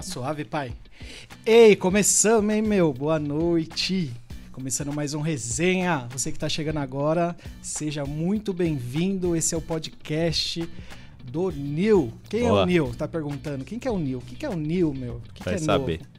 Tá suave, pai? Ei, começamos, hein, meu? Boa noite. Começando mais um resenha. Você que tá chegando agora, seja muito bem-vindo. Esse é o podcast do Nil. Quem é Olá. o Nil? Tá perguntando. Quem que é o Nil? O que, que é o Nil, meu? O que, Vai que é saber. novo?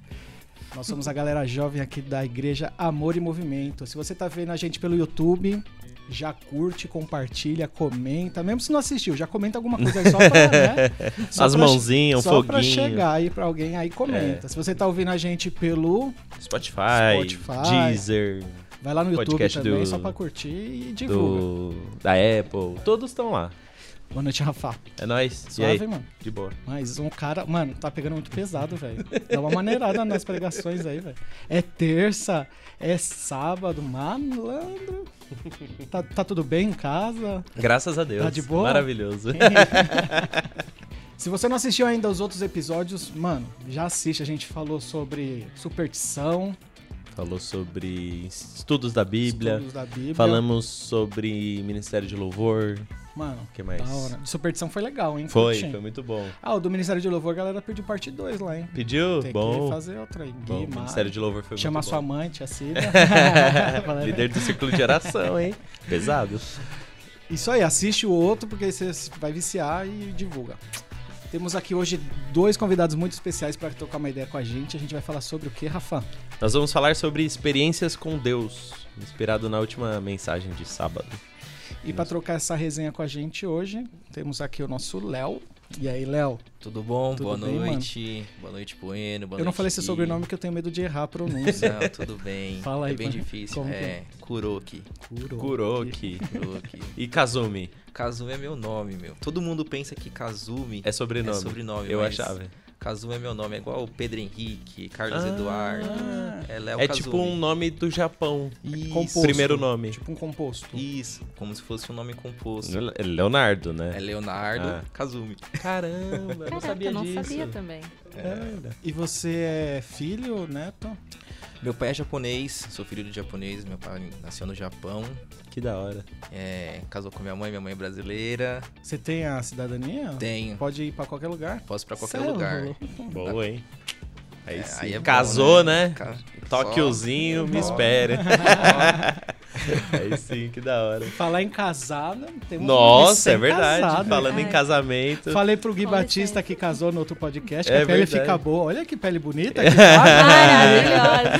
Nós somos a galera jovem aqui da Igreja Amor e Movimento. Se você tá vendo a gente pelo YouTube, já curte, compartilha, comenta. Mesmo se não assistiu, já comenta alguma coisa aí só pra, né? Só As pra- mãozinhas, um só pra foguinho. chegar aí pra alguém aí, comenta. É. Se você tá ouvindo a gente pelo. Spotify, Spotify. Deezer, Vai lá no YouTube também, do- só pra curtir e divulga. do, da Apple, todos estão lá. Boa noite, Rafa. É nóis. Suave, mano. De boa. Mas um cara, mano, tá pegando muito pesado, velho. Dá uma maneirada nas pregações aí, velho. É terça, é sábado, malandro. Tá, tá tudo bem em casa? Graças a Deus. Tá de boa? Maravilhoso. Se você não assistiu ainda os outros episódios, mano, já assiste. A gente falou sobre superstição, Falou sobre estudos da Bíblia. estudos da Bíblia. Falamos sobre Ministério de Louvor. Mano, que mais? da hora. De superstição foi legal, hein? Foi, Curti. foi muito bom. Ah, o do Ministério de Louvor, a galera pediu parte 2 lá, hein? Pediu? Tem bom. que fazer outra aí. bom. Ministério de Louvor foi Chama a muito sua bom. mãe, tia Cida. Fala, Líder do círculo de oração, hein? Pesado. Isso aí, assiste o outro, porque aí você vai viciar e divulga. Temos aqui hoje dois convidados muito especiais para trocar uma ideia com a gente. A gente vai falar sobre o que, Rafa? Nós vamos falar sobre experiências com Deus, inspirado na última mensagem de sábado. E para trocar essa resenha com a gente hoje, temos aqui o nosso Léo. E aí, Léo? Tudo bom? Tudo Boa bem, mano? noite. Boa noite, Bueno. Boa Eu não noite, falei seu sobrenome que eu tenho medo de errar a pronúncia. Não, tudo bem. Fala aí, é bem como- difícil. como que é Kuroki. Kuro. Kuroki. Kuroki. E Kazumi. Kazumi é meu nome, meu. Todo mundo pensa que Kazumi É sobrenome. é sobrenome. Eu mas achava. Kazumi é meu nome. É igual o Pedro Henrique, Carlos Ah. Eduardo. É Léo É Kazumi. tipo um nome do Japão. Isso. Composto. Primeiro nome. Tipo um composto. Isso, como se fosse um nome composto. É Leonardo, É né? Leonardo Ah. Kazumi. Caramba, eu não sabia eu não disso. sabia também. É. E você é filho, neto? Meu pai é japonês, sou filho de japonês. Meu pai nasceu no Japão. Que da hora. É, casou com minha mãe, minha mãe é brasileira. Você tem a cidadania? Tenho. Pode ir para qualquer lugar? Posso ir pra qualquer é lugar. Boa, hein? Aí É, sim. aí é bom, Casou, né? Ca- Tóquiozinho, me espere. Aí sim, que da hora. Falar em casada, temos Nossa, é verdade. recém-casado. Falando em É. casamento. Falei pro Gui Com Batista licença. que casou no outro podcast, que É a pele verdade. fica boa. Olha que pele bonita. que. Maravilhosa.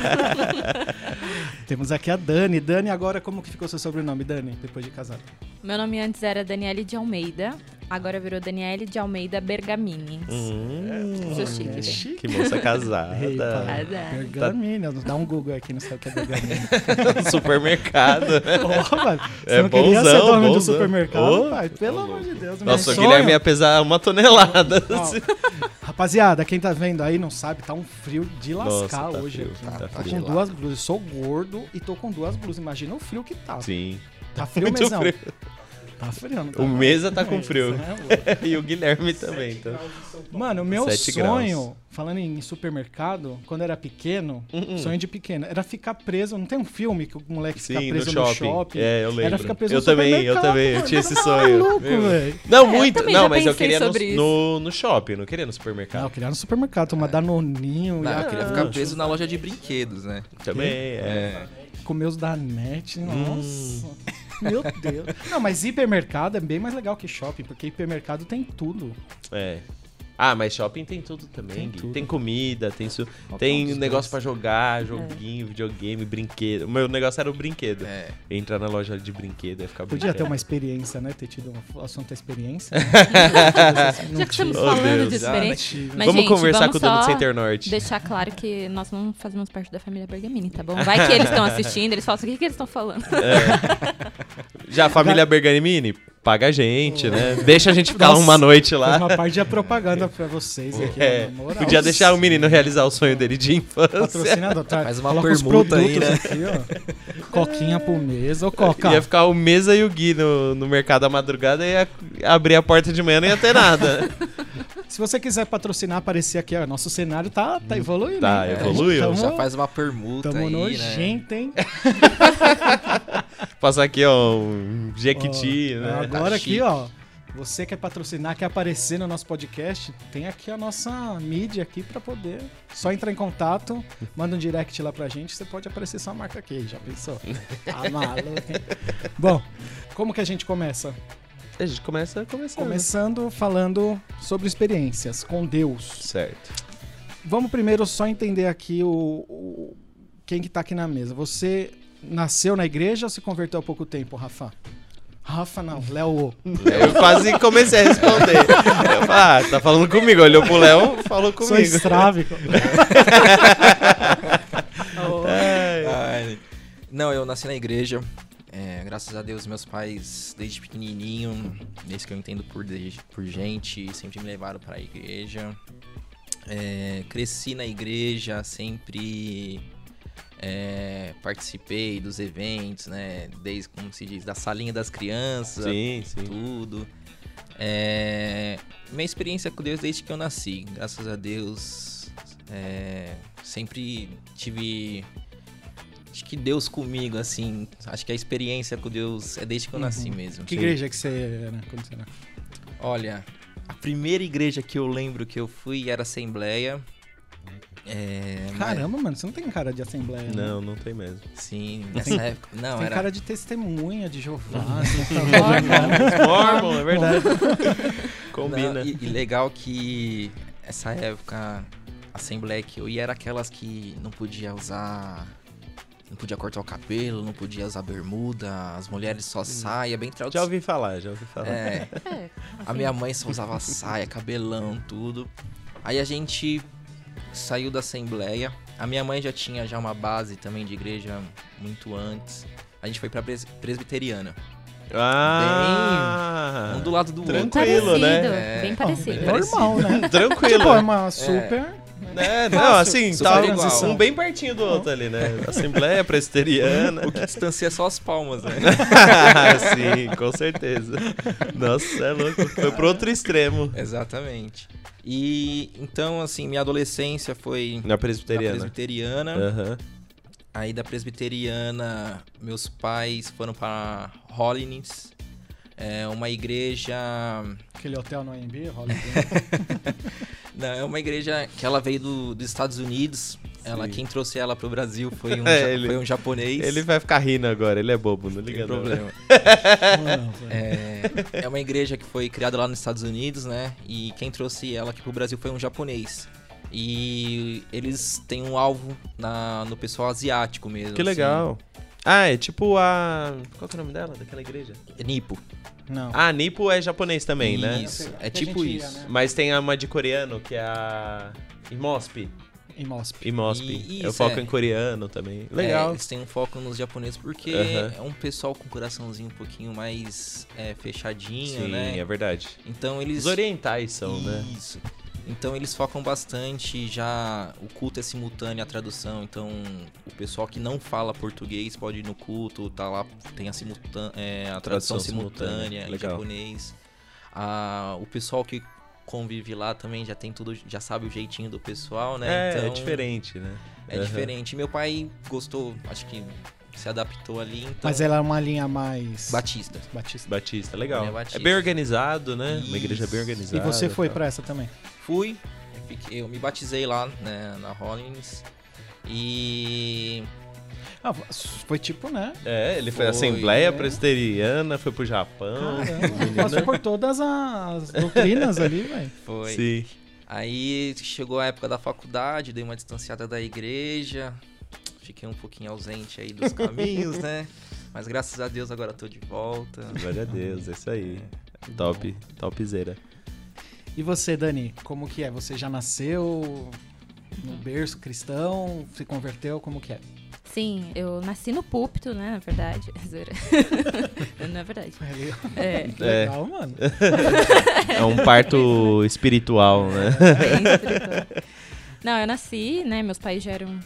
Temos aqui a Dani. Dani, agora como que ficou seu sobrenome, Dani, depois de casado? Meu nome antes era Daniele de Almeida, agora virou Daniele de Almeida Bergamini. Hum, Sou chique, É né? chique. que moça casada. Ei, pai. Casada. Bergamina. Dá um Google aqui, não sabe o que é bergamina. Supermercado. Porra, mano. Você É não queria ser bonzão, dono bonzão. supermercado, Ô, pai? Pelo ô, amor de Deus. meu Nossa, o sonho- Guilherme ia pesar uma tonelada. Ó, Rapaziada, quem tá vendo aí não sabe, tá um frio de Nossa, lascar tá hoje frio, aqui. tá Tô frio. com duas blusas. Sou gordo e tô com duas blusas. Imagina o frio que tá. Sim. Tá frio Muito mesmo. frio. Tá frio, não tá? O Mesa tá com É, frio. é louco. e o Guilherme também, então. Mano, o meu Sete sonho, graus. falando em supermercado, quando era pequeno, Hum, hum. sonho de pequeno, era ficar preso. Não tem um filme que o moleque fica Sim, preso no no shopping. shopping? É, eu lembro. Era ficar preso eu no também, eu também. Eu tinha esse sonho. maluco, velho. Não, É, muito. Não, mas eu queria no, no, no shopping, não queria no Não, supermercado. eu queria no supermercado, tomar danoninho Não, e eu queria ficar preso na loja de brinquedos, né? Também, é. comer os Danete, nossa. Meu Deus. Não, mas hipermercado é bem mais legal que shopping, porque hipermercado tem tudo. É. Ah, mas shopping tem tudo também, Tem Gui. tudo. Tem comida, tem, su... Um tem negócio pra dois. jogar, joguinho, videogame, brinquedo. O meu negócio era o brinquedo. É. Entrar na loja de brinquedo e ficar Podia ter uma experiência, né? Ter tido um assunto da experiência. Já que estamos Oh, falando Deus. de Ah, experiência, tive. Mas, Vamos gente, conversar vamos com o dono do Center Norte. deixar claro que nós não fazemos parte da família Bergamini, tá bom? Vai que eles estão assistindo, eles falam assim, o que, que eles estão falando? Já a família Berganimini, paga a gente, né? Deixa a gente ficar Nossa, uma noite lá. uma parte de propaganda pra vocês aqui, É, na moral. podia deixar o menino realizar o sonho dele de infância. Patrocinador, tá? Faz uma permuta aí, né? aqui, ó. Coquinha pro mês. Ô, Coca. Ia ficar o Mesa e o Gui no, no mercado à madrugada e ia abrir a porta de manhã e não ia ter nada. Se você quiser patrocinar, aparecer aqui, ó. Nosso cenário tá, tá evoluindo. Tá, hein? evoluiu. Tamo, Já faz uma permuta tamo aí, né? nojento, hein? Passar aqui, ó, um Jequiti, Ó, né? Agora Tá aqui, chique. ó. Você quer patrocinar, quer aparecer no nosso podcast, tem aqui a nossa mídia aqui pra poder. Só entrar em contato, manda um direct lá pra gente, você pode aparecer sua marca aqui, já pensou? Tá maluco, hein? Bom, como que a gente começa? A gente começa começando. Começando falando sobre experiências com Deus. Certo. Vamos primeiro só entender aqui o, o- quem que tá aqui na mesa. Você nasceu na igreja ou se converteu há pouco tempo, Rafa? Rafa não, Léo. Eu quase comecei a responder. Eu falei, ah, tá falando comigo. Olhou pro Léo, falou Sou comigo. estrávico. Ai. Ai, Não, eu nasci na igreja. É, graças a Deus, meus pais, desde pequenininho, desde que eu entendo por, por gente, sempre me levaram para a igreja. É, cresci na igreja, sempre é, participei dos eventos, né? Desde, como se diz, da salinha das crianças, Sim, sim. tudo. É, minha experiência com Deus desde que eu nasci, graças a Deus, é, sempre tive acho que Deus comigo, assim. Acho que a experiência com Deus é desde que eu nasci Uhum. mesmo. Que Sim. igreja que você era quando você era? Olha, a primeira igreja que eu lembro que eu fui era Assembleia. É, mas- Caramba, mano, você não tem cara de assembleia. né? Não, não tem mesmo. sim, Tem- nessa época. Não, tem era. cara de testemunha de Jeová. Uhum. assim, Mormon, é verdade. Não, Combina. e, e legal que essa época, a Assembleia que eu ia era aquelas que não podia usar. Não podia cortar o cabelo, não podia usar bermuda, as mulheres só saia, bem Já tradicional. ouvi falar, já ouvi falar. É, É, A minha mãe só usava saia, cabelão, tudo. Aí a gente saiu da assembleia. A minha mãe já tinha já uma base também de igreja muito antes. A gente foi pra pres- presbiteriana. Ah! Um do lado do bem outro. Tranquilo, né? Bem Não, parecido. Normal, né? Tranquilo. Tipo, é uma super. É, não, assim, tá um bem pertinho do outro ali, né? Assembleia presbiteriana. O que distancia é só as palmas, né? Sim, com certeza. Nossa, é louco. Foi pro outro extremo. Exatamente. E então, assim, minha adolescência foi Na na presbiteriana. presbiteriana. Aham. Aí da presbiteriana, meus pais foram para Hollins. É uma igreja Aquele hotel no AMB, Hollywood. Não, é uma igreja que ela veio do- dos Estados Unidos. Ela, quem trouxe ela pro Brasil foi um, É, ele- foi um japonês. Ele vai ficar rindo agora, ele é bobo, não Não liga tem não. problema. É, é uma igreja que foi criada lá nos Estados Unidos, né? E quem trouxe ela aqui pro Brasil foi um japonês. E eles têm um alvo na, no pessoal asiático mesmo. Que assim. legal. Ah, é tipo a... Qual que é o nome dela, daquela igreja? É Nipo. Não. Ah, Nipo é japonês também, né? Isso, Que é a tipo gente ia, isso. né? Mas tem a uma de coreano, que é a... Imosp. Em Mosp. Imosp. E- Eu isso, foco é. em coreano também. É, Legal. eles têm um foco nos japoneses porque é um pessoal com coraçãozinho um pouquinho mais é, fechadinho, Sim, né? é verdade. Então eles. Os orientais são, né? Isso. Então eles focam bastante já. O culto é simultâneo à tradução. Então o pessoal que não fala português pode ir no culto, tá lá, tem a, simultã é, a tradução, Tradução simultânea, simultânea em japonês. Ah, o pessoal que convive lá também já tem tudo, já sabe o jeitinho do pessoal, né? É, então, é diferente, né? É Aham. diferente. Meu pai gostou, acho que se adaptou ali, então. Mas ela é uma linha mais. Batista. Batista. Batista, legal. É É, Batista. bem organizado, né? Uma igreja bem Isso. E organizada. você foi tal. pra essa também? Fui, eu, fiquei- eu me batizei lá né, na Hollins. E Ah, foi tipo, né? É, ele foi, Foi, Assembleia é. Presbiteriana, foi pro Japão. Passou por todas as doutrinas ali, velho. foi. Sim. Aí chegou a época da faculdade, dei uma distanciada da igreja. Fiquei um pouquinho ausente aí dos caminhos, né? Mas graças a Deus agora tô de volta. Glória a Deus, é isso aí. Top, topzera. E você, Dani, como que é? Você já nasceu no berço cristão? Se converteu? Como que é? Sim, eu nasci no púlpito, né? Na verdade. Não é verdade. É, Que legal, mano. É um parto espiritual, né? bem espiritual. Não, eu nasci, né? Meus pais já eram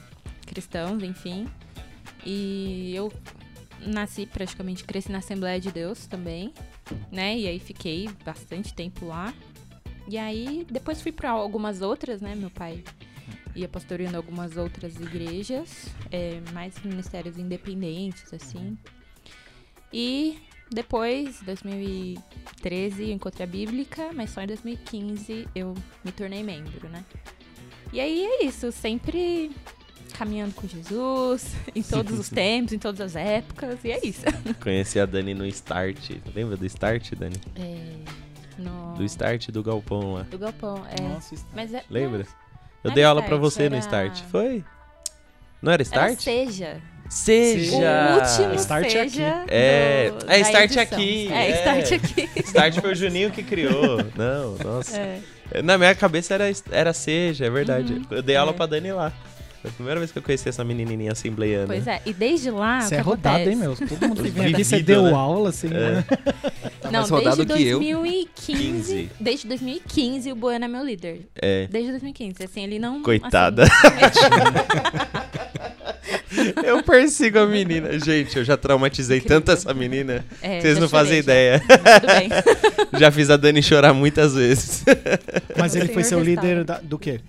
cristãos, enfim. E eu nasci praticamente, cresci na Assembleia de Deus também, né? E aí fiquei bastante tempo lá. E aí depois fui para algumas outras, né? Meu pai ia pastoreando algumas outras igrejas, é, mais ministérios independentes, assim. E depois, 2013, eu encontrei a Bíblica, mas só em 2015 eu me tornei membro, né? E aí é isso, sempre caminhando com Jesus, em todos os tempos, em todas as épocas, e é isso. Conheci a Dani no Start. Lembra do Start, Dani? É, no... Do Start do Galpão lá. Do Galpão, é. Nossa, Mas é, Lembra? Eu dei era aula pra Start, você no era- Start. Foi? Não era Era Start? Seja. Seja! O último Start Seja. É, do- é, Start edição. aqui, É, é. Start aqui. Start foi o Juninho que criou. Não, nossa. É. Na minha cabeça era, era Seja, é verdade. Uhum. Eu dei aula É. pra Dani lá. Foi a primeira vez que eu conheci essa menininha assembleiana. Pois é, e desde lá. Você é rodado, acontece? hein, meu? Todo mundo que vem aqui, Vivido, você deu né? aula, assim, É. né? Tá Não, desde que eu. 2015. 15. Desde 2015 o Bueno é meu líder. É. Desde 2015. Assim, ele não. Coitada. Eu persigo a menina. Gente, eu já traumatizei Incrível. tanto essa menina. É, Vocês já não fazem já. ideia. Tudo bem. Já fiz a Dani chorar muitas vezes. Mas ele foi seu líder da- do quê?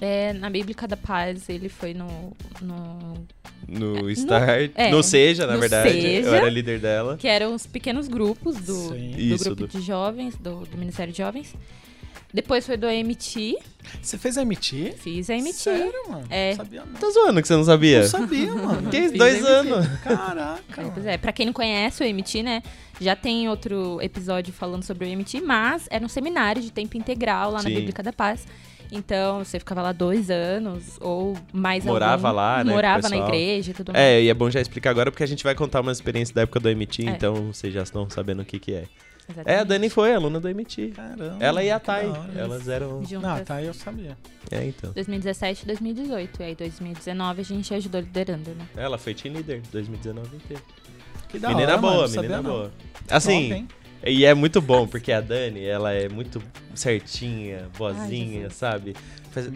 É, na Bíblica da Paz, ele foi no. no No Start. é, no Seja, na no verdade. Seja. Eu era líder dela. que eram os pequenos grupos do, Sim. do Isso, grupo do- de jovens, do, do Ministério de Jovens. Depois foi do AMT. Você fez a MT? Fiz a AMT. Sério, mano? É. Não sabia, não. Tá zoando que você não sabia? Não sabia, mano. Fiz dois anos. Caraca. Pois é, pra quem não conhece o AMT, né? Já tem outro episódio falando sobre o AMT, mas era um seminário de tempo integral lá Sim. na Bíblica da Paz. Então, você ficava lá dois anos ou mais Morava algum. lá, né, Morava na igreja e tudo mais. É, e é bom já explicar agora porque a gente vai contar uma experiência da época do MT, É. então vocês já estão sabendo o que que é. Exatamente. É, a Dani foi aluna do MT. Caramba. Ela e a Thay, elas eram... Juntas. Não, tá, eu sabia. É, então. 2017 e 2018. E aí, 2019, a gente ajudou liderando, né? Ela foi team leader 2019 inteiro. Que da menina hora, boa, mano, menina boa. Assim, Top? E é muito bom, porque a Dani, ela é muito certinha, boazinha, Jesus. sabe?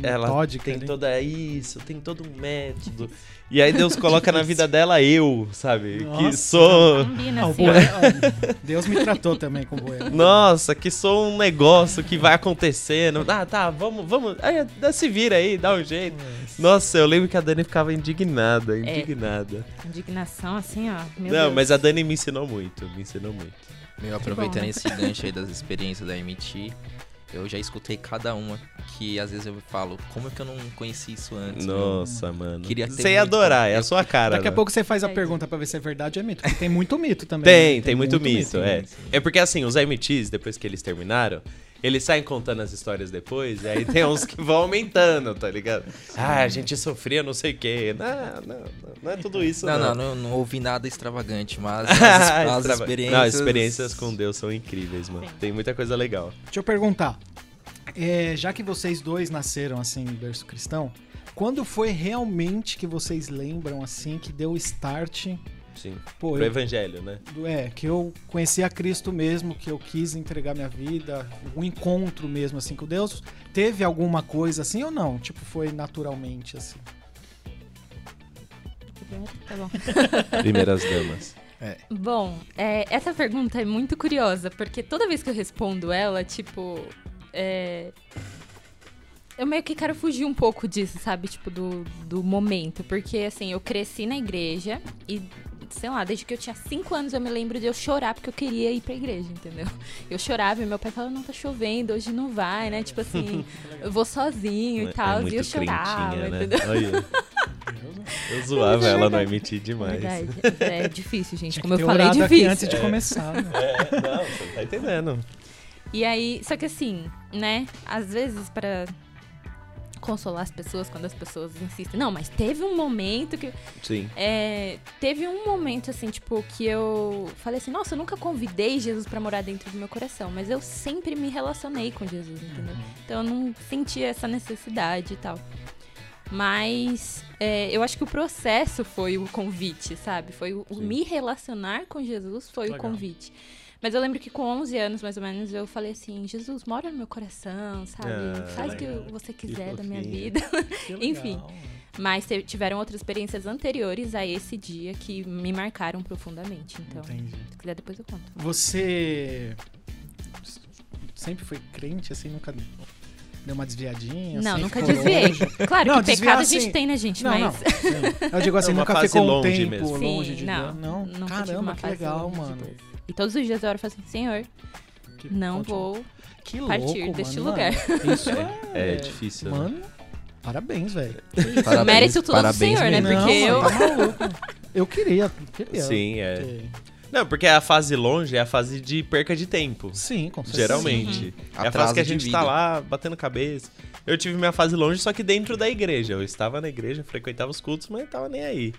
Ela Metódica tem ali. toda isso, tem todo um método. E aí Deus coloca na vida dela eu, sabe? Que Nossa. sou... Combina, Ah, assim. Boé- ah, Deus me tratou também com o. Nossa, que sou um negócio que vai acontecendo. Ah, tá, vamos, vamos. Aí, dá- se vira aí, dá um jeito. Nossa, eu lembro que a Dani ficava indignada, indignada. Indignação, assim, ó. Meu Não, Deus. mas a Dani me ensinou muito, me ensinou muito. Meu, aproveitando né? esse gancho aí das experiências da MT, eu já escutei cada uma que às vezes eu falo, como é que eu não conheci isso antes? meu? Nossa, mano. Queria ter Você ia muito adorar, é a sua cara. Daqui a né? pouco você faz a É. pergunta pra ver se é verdade ou é mito. Porque tem muito mito também. Tem, né? tem muito, mito, é. É porque assim, os MTs, depois que eles terminaram, eles saem contando as histórias depois, e aí tem uns que vão aumentando, tá ligado? Ah, a gente sofria não sei o quê. Não, não, não, não é tudo isso, Não, não. não, não, não ouvi nada extravagante, mas as, as Extrava- experiências... Não, as experiências com Deus são incríveis, mano. Sim. Tem muita coisa legal. Deixa eu perguntar. É, já que vocês dois nasceram assim em berço cristão, quando foi realmente que vocês lembram assim que deu start? Sim. Pô, Pro eu, evangelho, né? é, que eu conheci a Cristo mesmo, que eu quis entregar minha vida, um encontro mesmo assim com Deus. Teve alguma coisa assim ou não? Tipo, foi naturalmente assim. Tá bom. Primeiras damas. Bom, é, essa pergunta é muito curiosa, porque toda vez que eu respondo ela, tipo. é, eu meio que quero fugir um pouco disso, sabe? Tipo, do, do momento. Porque, assim, eu cresci na igreja e, sei lá, desde que eu tinha 5 anos eu me lembro de eu chorar porque eu queria ir pra igreja, entendeu? Eu chorava e meu pai falava, não, tá chovendo, hoje não vai, né? Tipo assim, eu vou sozinho e tal. é muito e eu chorava, né? entendeu? Olha. Eu zoava é ela no verdade. MT demais. Verdade. É difícil, gente. Tinha Como eu falei, é difícil. antes de começar. né? É, não, você não tá entendendo. E aí, só que assim, né? Às vezes para consolar as pessoas quando as pessoas insistem. Não, mas teve um momento que Sim. é, teve um momento assim, tipo, que eu falei assim, nossa, eu nunca convidei Jesus pra morar dentro do meu coração, mas eu sempre me relacionei com Jesus, entendeu? Então eu não sentia essa necessidade e tal. Mas é, eu acho que o processo foi o convite, sabe? Foi o, o me relacionar com Jesus foi o Legal. convite. Mas eu lembro que com 11 anos, mais ou menos, eu falei assim: Jesus, mora no meu coração, sabe? Ah, Faz o que você quiser da minha vida. Que Enfim. Mas tiveram outras experiências anteriores a esse dia que me marcaram profundamente. Então, Entendi. se quiser, depois eu conto. Você sempre foi crente, assim, nunca. Deu uma desviadinha? Não, assim, nunca desviei. longe? Claro Não, que pecado a gente assim- tem, né, gente? Não, Mas. não. Eu digo assim, É uma nunca ficou um longe tempo mesmo. longe de não. Não, tive caramba, que legal, de mano. E todos os dias eu oro e falo assim, Senhor, Que- não continua. vou Que partir louco, deste mano, lugar. mano. Isso é, É difícil, né? Mano, parabéns, velho. Mérito tudo do parabéns Senhor, né? Porque Não, eu. tá. Eu queria, queria. Sim, é. Não, porque a fase longe é a fase de perca de tempo. Sim, com certeza. Geralmente. É a fase que a gente vida. tá lá batendo cabeça. Eu tive minha fase longe, só que dentro da igreja. Eu estava na igreja, frequentava os cultos, mas não tava nem aí.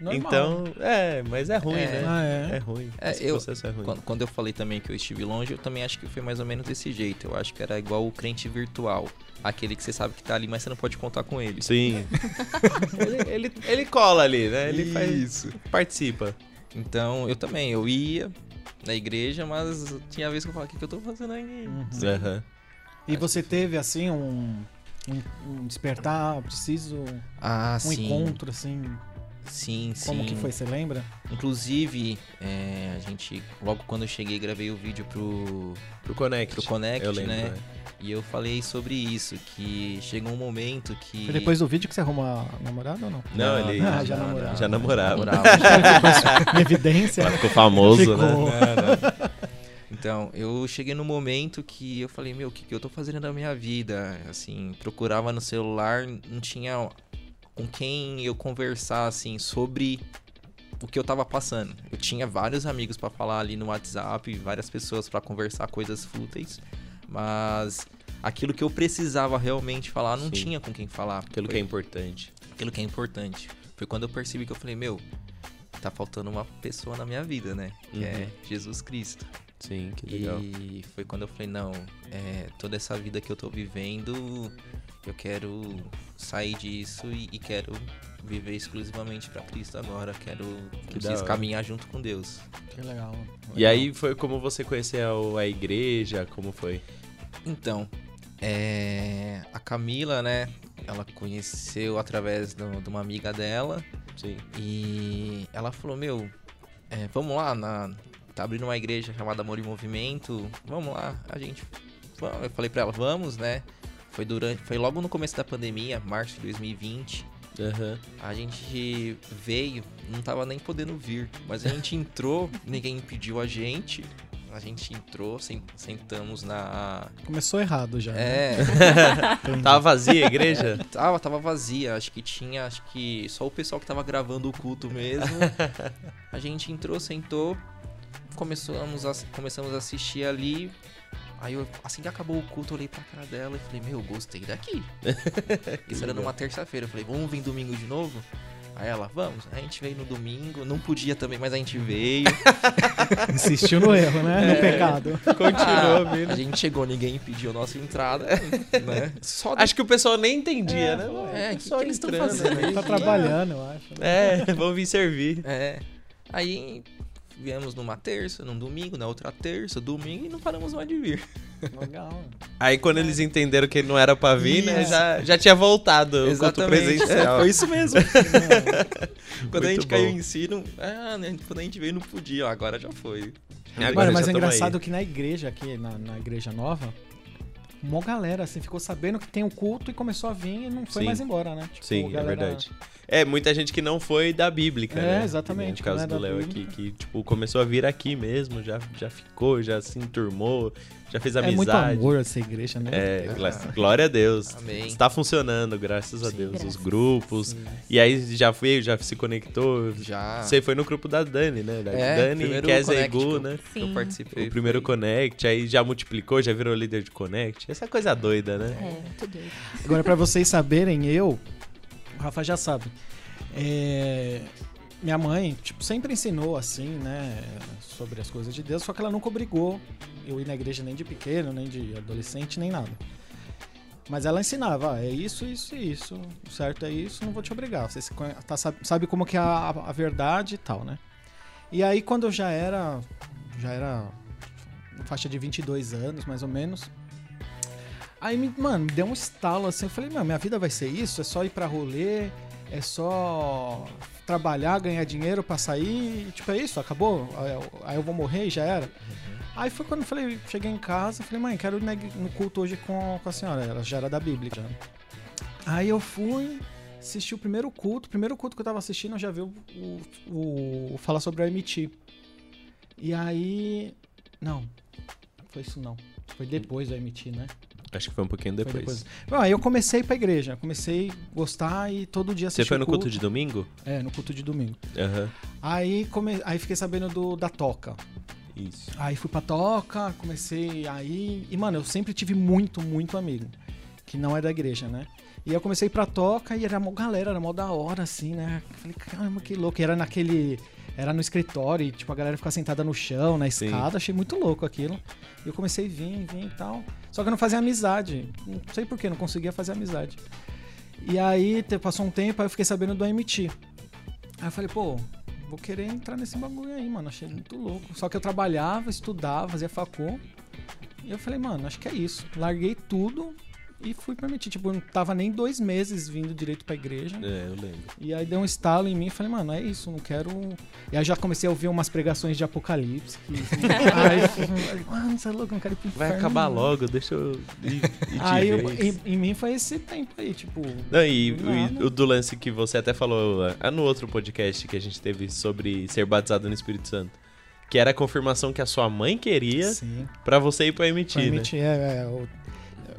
Normal. Então, é, mas é ruim, É. né? Ah, é. É ruim. É, Esse eu- processo é ruim. Quando, quando eu falei também que eu estive longe, eu também acho que foi mais ou menos desse jeito. Eu acho que era igual o crente virtual. Aquele que você sabe que tá ali, mas você não pode contar com ele. Sim. ele, ele, ele cola ali, né? Ele faz. Participa. Então, eu também, eu ia na igreja, mas tinha vezes que eu falava, o que, que eu tô fazendo aqui? Uhum. Aham. E você teve, assim, um, um, um despertar, preciso, Ah, um sim. encontro, assim, Sim, sim. como que foi, você lembra? Inclusive, é, a gente, logo quando eu cheguei, gravei o vídeo pro, Pro Connect. pro Connect, Eu lembro, né? né? E eu falei sobre isso, que chegou um momento que... Foi depois do vídeo que você arrumou a namorada ou não? Não, ele Ah, já namorava. já namorava. namorava. Em evidência. Ficou famoso, Ficou. né? Então, eu cheguei no momento que eu falei, meu, o que, que eu tô fazendo da minha vida? Assim, procurava no celular, não tinha com quem eu conversar, assim, sobre o que eu tava passando. Eu tinha vários amigos pra falar ali no WhatsApp, várias pessoas pra conversar coisas fúteis, mas aquilo que eu precisava realmente falar, não Sim. tinha com quem falar. Aquilo que Foi é importante. aquilo que é importante. Foi quando eu percebi que eu falei, meu, tá faltando uma pessoa na minha vida, né? Que é Jesus Cristo. Sim, que legal. E foi quando eu falei, não, é, toda essa vida que eu tô vivendo, eu quero sair disso e, e quero viver exclusivamente pra Cristo agora. Quero Que preciso caminhar junto com Deus. Que legal. E aí foi como você conheceu a igreja, como foi? Então, é, a Camila, né? Ela conheceu através do- de uma amiga dela Sim. e ela falou, meu, é, vamos lá, na, tá abrindo uma igreja chamada Amor e Movimento, vamos lá, a gente. Eu falei pra ela, vamos, né? Foi durante. Foi logo no começo da pandemia, março de 2020. Aham. A gente veio, não tava nem podendo vir, mas a gente entrou, ninguém impediu a gente. A gente entrou, sen- sentamos na. Começou errado já. né? É, Entendi. Tava vazia a igreja? tava, tava vazia. Acho que tinha, acho que só o pessoal que tava gravando o culto mesmo. A gente entrou, sentou, começamos a, começamos a assistir ali. Aí eu, assim que acabou o culto, eu olhei pra cara dela e falei, meu, gostei daqui. Isso era numa terça-feira. Eu falei, vamos vir domingo de novo? Aí ela, vamos. A gente veio no domingo, não podia também, mas a gente veio. Insistiu no erro, né? No É. pecado. Continuou Ah, vindo. A gente chegou, ninguém pediu a nossa entrada, né? Só Acho que o pessoal nem entendia, né? É, O que pessoal que eles tão entrando fazendo aí? Tá trabalhando, eu acho. né? É, vão vir servir. É. Aí viemos numa terça, num domingo, na outra terça, domingo e não paramos mais de vir. Legal. Aí quando eles entenderam que não era pra vir, né? Já, já tinha voltado o culto É, presencial. foi isso mesmo. quando a Muito gente caiu bom. em si, não... ah, né, quando a gente veio não podia, agora já foi. Agora Mano, já mas é engraçado aí. que na igreja aqui, na, na igreja nova, uma galera assim ficou sabendo que tem um culto e começou a vir e não foi Sim. mais embora, né? Tipo, Sim, é galera- verdade. É, muita gente que não foi da bíblica, É, né? exatamente, No caso do é da Léo aqui, que, tipo, começou a vir aqui mesmo, já, já ficou, já se enturmou, já fez É muito amizade. amor essa igreja, né? É, Ah. glória a Deus. Amém. Está funcionando, graças a Sim. Deus. Os Graças. grupos. Sim. E aí já veio, já se conectou. Já. Você foi no grupo da Dani, né? Da É, Dani, Kézia e Gu, né? que eu Sim. participei. O primeiro foi- Connect, aí já multiplicou, já virou líder de Connect. Essa coisa doida, né? É, tudo isso. Agora, pra vocês saberem, eu, o Rafa já sabe, é, minha mãe, tipo, sempre ensinou assim, né, sobre as coisas de Deus, só que ela nunca obrigou eu ir na igreja nem de pequeno, nem de adolescente, nem nada. Mas ela ensinava, ah, é isso, isso e isso, o certo é isso, não vou te obrigar. Você tá, sabe, como que é a, a verdade e tal, né? E aí, quando eu já era, já era faixa de 22 anos, mais ou menos, Aí, me- mano, me deu um estalo assim. Eu falei, mano, minha vida vai ser isso? É só ir pra rolê? É só trabalhar, ganhar dinheiro pra sair? E, tipo, é isso? Acabou? Aí eu- vou morrer e já era? Aí foi quando eu falei, cheguei em casa, falei, mãe, quero ir no culto hoje com, com a senhora. Ela já era da Bíblia. Já. Aí eu fui, assisti o primeiro culto. O primeiro culto que eu tava assistindo, eu já vi o, o- o- falar sobre a MT. E aí. Não, foi isso não. Foi depois do MT, né? Acho que foi um pouquinho depois. Bom, aí eu comecei pra igreja. Comecei a gostar e todo dia Você foi no culto de domingo? É, no culto de domingo. Aham. Aí, come... aí fiquei sabendo do, da toca. Isso. Aí fui pra toca, comecei aí. E, mano, eu sempre tive muito, muito amigo. Que não é da igreja, né? E eu comecei pra toca e era mó galera, era mó da hora, assim, né? Falei, caramba, que louco. E era naquele. Era no escritório, e, tipo, a galera ficava sentada no chão, na Sim. escada. Achei muito louco aquilo. E eu comecei a vir, vir e tal. Só que eu não fazia amizade. Não sei porquê, não conseguia fazer amizade. E aí, passou um tempo, aí eu fiquei sabendo do MT. Aí eu falei, pô, vou querer entrar nesse bagulho aí, mano. Achei muito louco. Só que eu trabalhava, estudava, fazia facul. E eu falei, mano, acho que é isso. Larguei tudo e fui permitir. Tipo, eu não tava nem dois meses vindo direito pra igreja. É, eu lembro. E aí deu um estalo em mim e falei, mano, é isso, não quero. E aí já comecei a ouvir umas pregações de apocalipse. Que... aí eu falei, mano, você é louco, eu não quero ir pro Vai inferno, acabar não." logo, deixa eu ir, ir de Aí eu- em, em mim foi esse tempo aí, tipo. Não, e, e o do lance que você até falou ah, no outro podcast que a gente teve sobre ser batizado no Espírito Santo. Que era a confirmação que a sua mãe queria pra você ir pra MT, Pra né? emitir, é, é,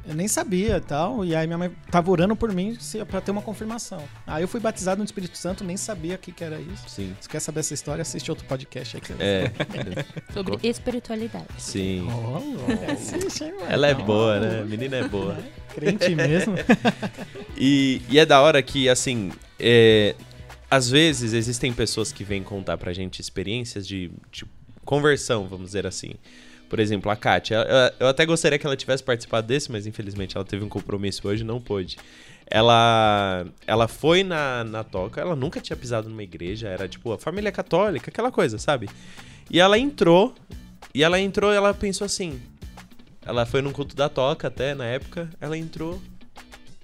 eu, nem sabia e tal. E aí minha mãe tava orando por mim pra ter uma confirmação. Aí eu fui batizado no Espírito Santo, nem sabia o que, que era isso. Sim. Se quer saber essa história, assiste outro podcast aí que você É, Sobre espiritualidade. sim. Oh, assiste, hein, mano? Ela é boa, né? A menina é boa. Crente mesmo. E, e é da hora que, assim, é, às vezes existem pessoas que vêm contar pra gente experiências de, de conversão, vamos dizer assim. Por exemplo, a Kátia. Eu, eu até gostaria que ela tivesse participado desse, mas infelizmente ela teve um compromisso hoje não pôde. Ela, ela foi na, na toca, ela nunca tinha pisado numa igreja, era tipo a família católica, aquela coisa, sabe? E ela entrou, e ela entrou ela pensou assim. Ela foi num culto da toca até na época, ela entrou,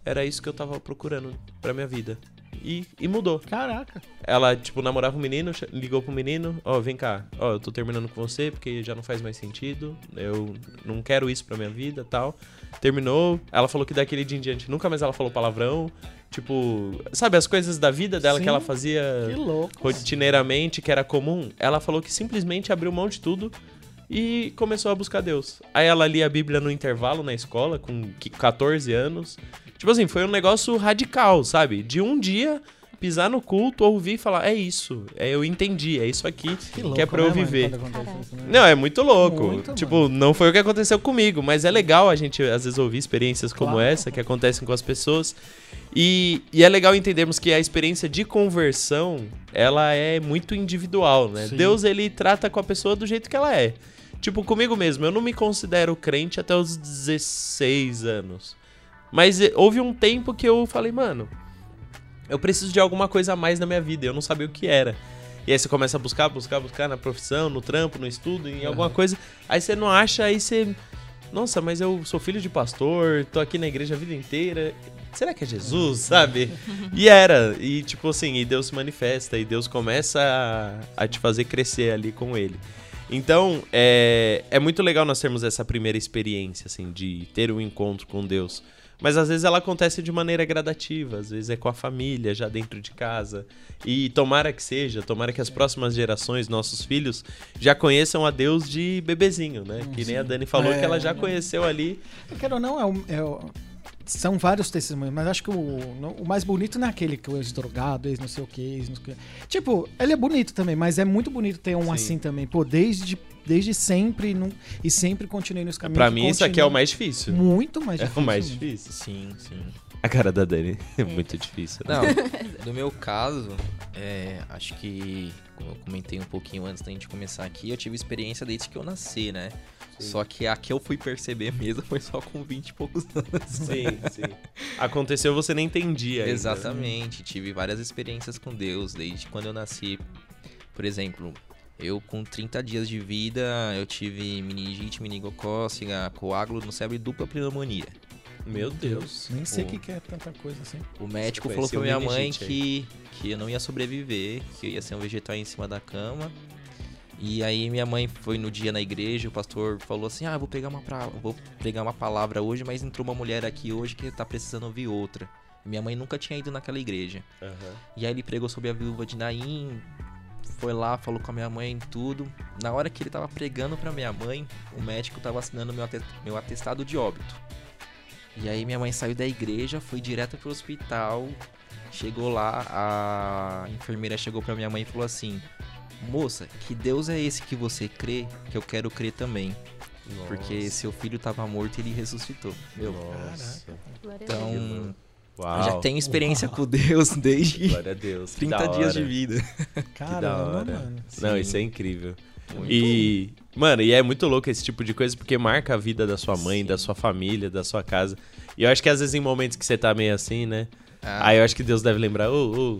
era isso que eu tava procurando pra minha vida. E, e mudou. Caraca. Ela, tipo, namorava um menino, ligou pro menino, ó, vem cá, ó, eu tô terminando com você porque já não faz mais sentido, eu não quero isso pra minha vida tal. Terminou, ela falou que daquele dia em diante nunca mais ela falou palavrão. Tipo, sabe, as coisas da vida dela Sim. que ela fazia Que louco. rotineiramente, que era comum, ela falou que simplesmente abriu mão de tudo e começou a buscar Deus. Aí ela lia a Bíblia no intervalo na escola, com qui- 14 anos. Tipo assim, foi um negócio radical, sabe? De um dia pisar no culto, ouvir e falar: é isso, é, eu entendi, é isso aqui Que louco. que é pra eu né, mano, viver. isso, né? Não, é muito louco. Muito, tipo, não foi o que aconteceu comigo, mas é legal a gente às vezes ouvir experiências como Claro. essa que acontecem com as pessoas. E, e é legal entendermos que a experiência de conversão, ela é muito individual, né? Sim. Deus, ele trata com a pessoa do jeito que ela é. Tipo, comigo mesmo, eu não me considero crente até os 16 anos. Mas eh, houve um tempo que eu falei, mano, eu preciso de alguma coisa a mais na minha vida. Eu não sabia o que era. E aí você começa a buscar, buscar, buscar na profissão, no trampo, no estudo, em alguma coisa. Aí você não acha, aí você. Nossa, mas eu sou filho de pastor, tô aqui na igreja a vida inteira. Será que é Jesus, sabe? E era. E tipo assim, e Deus se manifesta, e Deus começa a, a te fazer crescer ali com ele. Então, é, é muito legal nós termos essa primeira experiência, assim, de ter um encontro com Deus. Mas às vezes ela acontece de maneira gradativa, às vezes é com a família, já dentro de casa. E tomara que seja, tomara que as próximas gerações, nossos filhos, já conheçam a Deus de bebezinho, né? Que nem a Dani falou É, que ela já né? conheceu ali. Quero ou não, é o- é o- são vários testemunhos, mas acho que o, o mais bonito não é aquele que o ex-drogado, ex não sei o que, ex não sei o que. Tipo, ele é bonito também, mas é muito bonito ter um Sim. assim também. Pô, desde, desde sempre não- e sempre continuei nos caminhos. Pra mim, isso aqui é o mais difícil. Muito mais É difícil. o mais difícil. Sim, sim. A cara da Dani é muito difícil. né? Não, no meu caso, é, acho que, como eu comentei um pouquinho antes da gente começar aqui, eu tive experiência desde que eu nasci, né? Só que a que eu fui perceber mesmo foi só com 20 e poucos anos. Sim, sim. Aconteceu, você nem entendia. ainda. Exatamente, tive várias experiências com Deus desde quando eu nasci. Por exemplo, eu com 30 dias de vida, eu tive meningite, meningocócica, coágulo no cérebro e dupla pneumonia. Meu Deus. Nem sei o que, que é tanta coisa assim. O médico Você falou pra minha mãe que, que eu não ia sobreviver, que eu ia ser um vegetal em cima da cama. E aí minha mãe foi no dia na igreja, o pastor falou assim: "Ah, vou pegar uma pra... vou pegar uma palavra hoje, mas entrou uma mulher aqui hoje que tá precisando ouvir outra". Minha mãe nunca tinha ido naquela igreja. Aham. E aí ele pregou sobre a viúva de Naim, foi lá, falou com a minha mãe tudo. Na hora que ele tava pregando pra minha mãe, o médico tava assinando meu, ates- meu atestado de óbito. E aí minha mãe saiu da igreja, foi direto pro hospital. Chegou lá, a enfermeira chegou pra minha mãe e falou assim: Moça, que Deus é esse que você crê, que eu quero crer também. Porque Nossa. seu filho tava morto e ele ressuscitou. Meu, Nossa. Então Uau. já tenho experiência com Deus desde Glória a Deus. que 30 da dias de vida. Caramba, mano. Não, Sim. isso é incrível. Muito. E, mano, e é muito louco esse tipo de coisa porque marca a vida da sua mãe, Sim. da sua família, da sua casa. E eu acho que às vezes em momentos que você tá meio assim, né? Ah, Aí eu acho que Deus deve lembrar, ô, ô,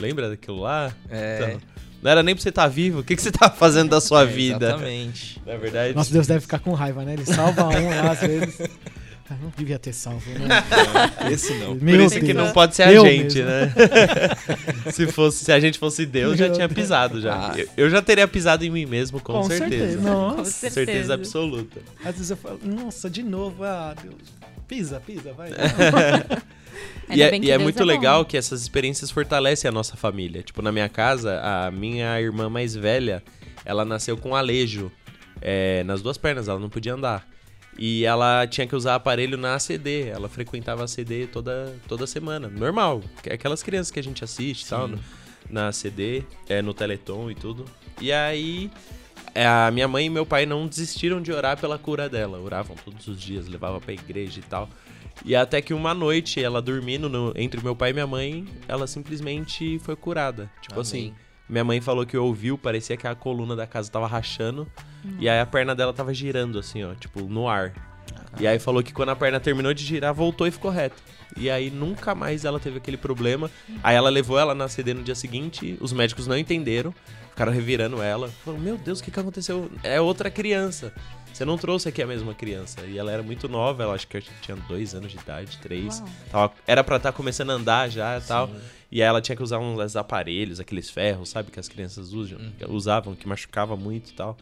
lembra daquilo lá? é, Então, não era nem pra você estar vivo, o que, que você tá fazendo da sua é, vida? Exatamente. Na verdade. Nossa, Deus deve ficar com raiva, né? Ele salva um lá às vezes. Não devia ter salvo, né? Esse não. Por Meu isso que não pode ser a Eu gente, mesmo. né? se, fosse, se a gente fosse Deus, já tinha pisado já. Ah. Eu, eu já teria pisado em mim mesmo, com, certeza. Nossa. Com certeza. certeza. absoluta. Às vezes eu falo, nossa, de novo, ah, Deus. Pisa, pisa, vai. E é, e é muito bom. legal que essas experiências fortalecem a nossa família. Tipo, na minha casa, a minha irmã mais velha, ela nasceu com alejo é, nas duas pernas, ela não podia andar. E ela tinha que usar aparelho na ACD, ela frequentava a ACD toda, toda semana, normal. é Aquelas crianças que a gente assiste e tal, no- na ACD, é, no Teleton e tudo. E aí, é, a minha mãe e meu pai não desistiram de orar pela cura dela. Oravam todos os dias, levavam pra igreja e tal. E até que uma noite, ela dormindo no- entre meu pai e minha mãe, ela simplesmente foi curada. Tipo Amém. assim, minha mãe falou que ouviu, parecia que a coluna da casa tava rachando. E aí a perna dela tava girando, assim, ó, tipo, no ar. E aí falou que quando a perna terminou de girar, voltou e ficou reta. E aí nunca mais ela teve aquele problema. Aí ela levou ela na CD no dia seguinte, os médicos não entenderam, ficaram revirando ela. Falaram, meu Deus, o que, que aconteceu? É outra criança. Você não trouxe aqui a mesma criança. E ela era muito nova, ela acho que tinha dois anos de idade, três. Tava- era pra estar começando a andar já e tal. E aí ela tinha que usar uns aparelhos, aqueles ferros, sabe? Que as crianças usam, usavam, que machucava muito e tal.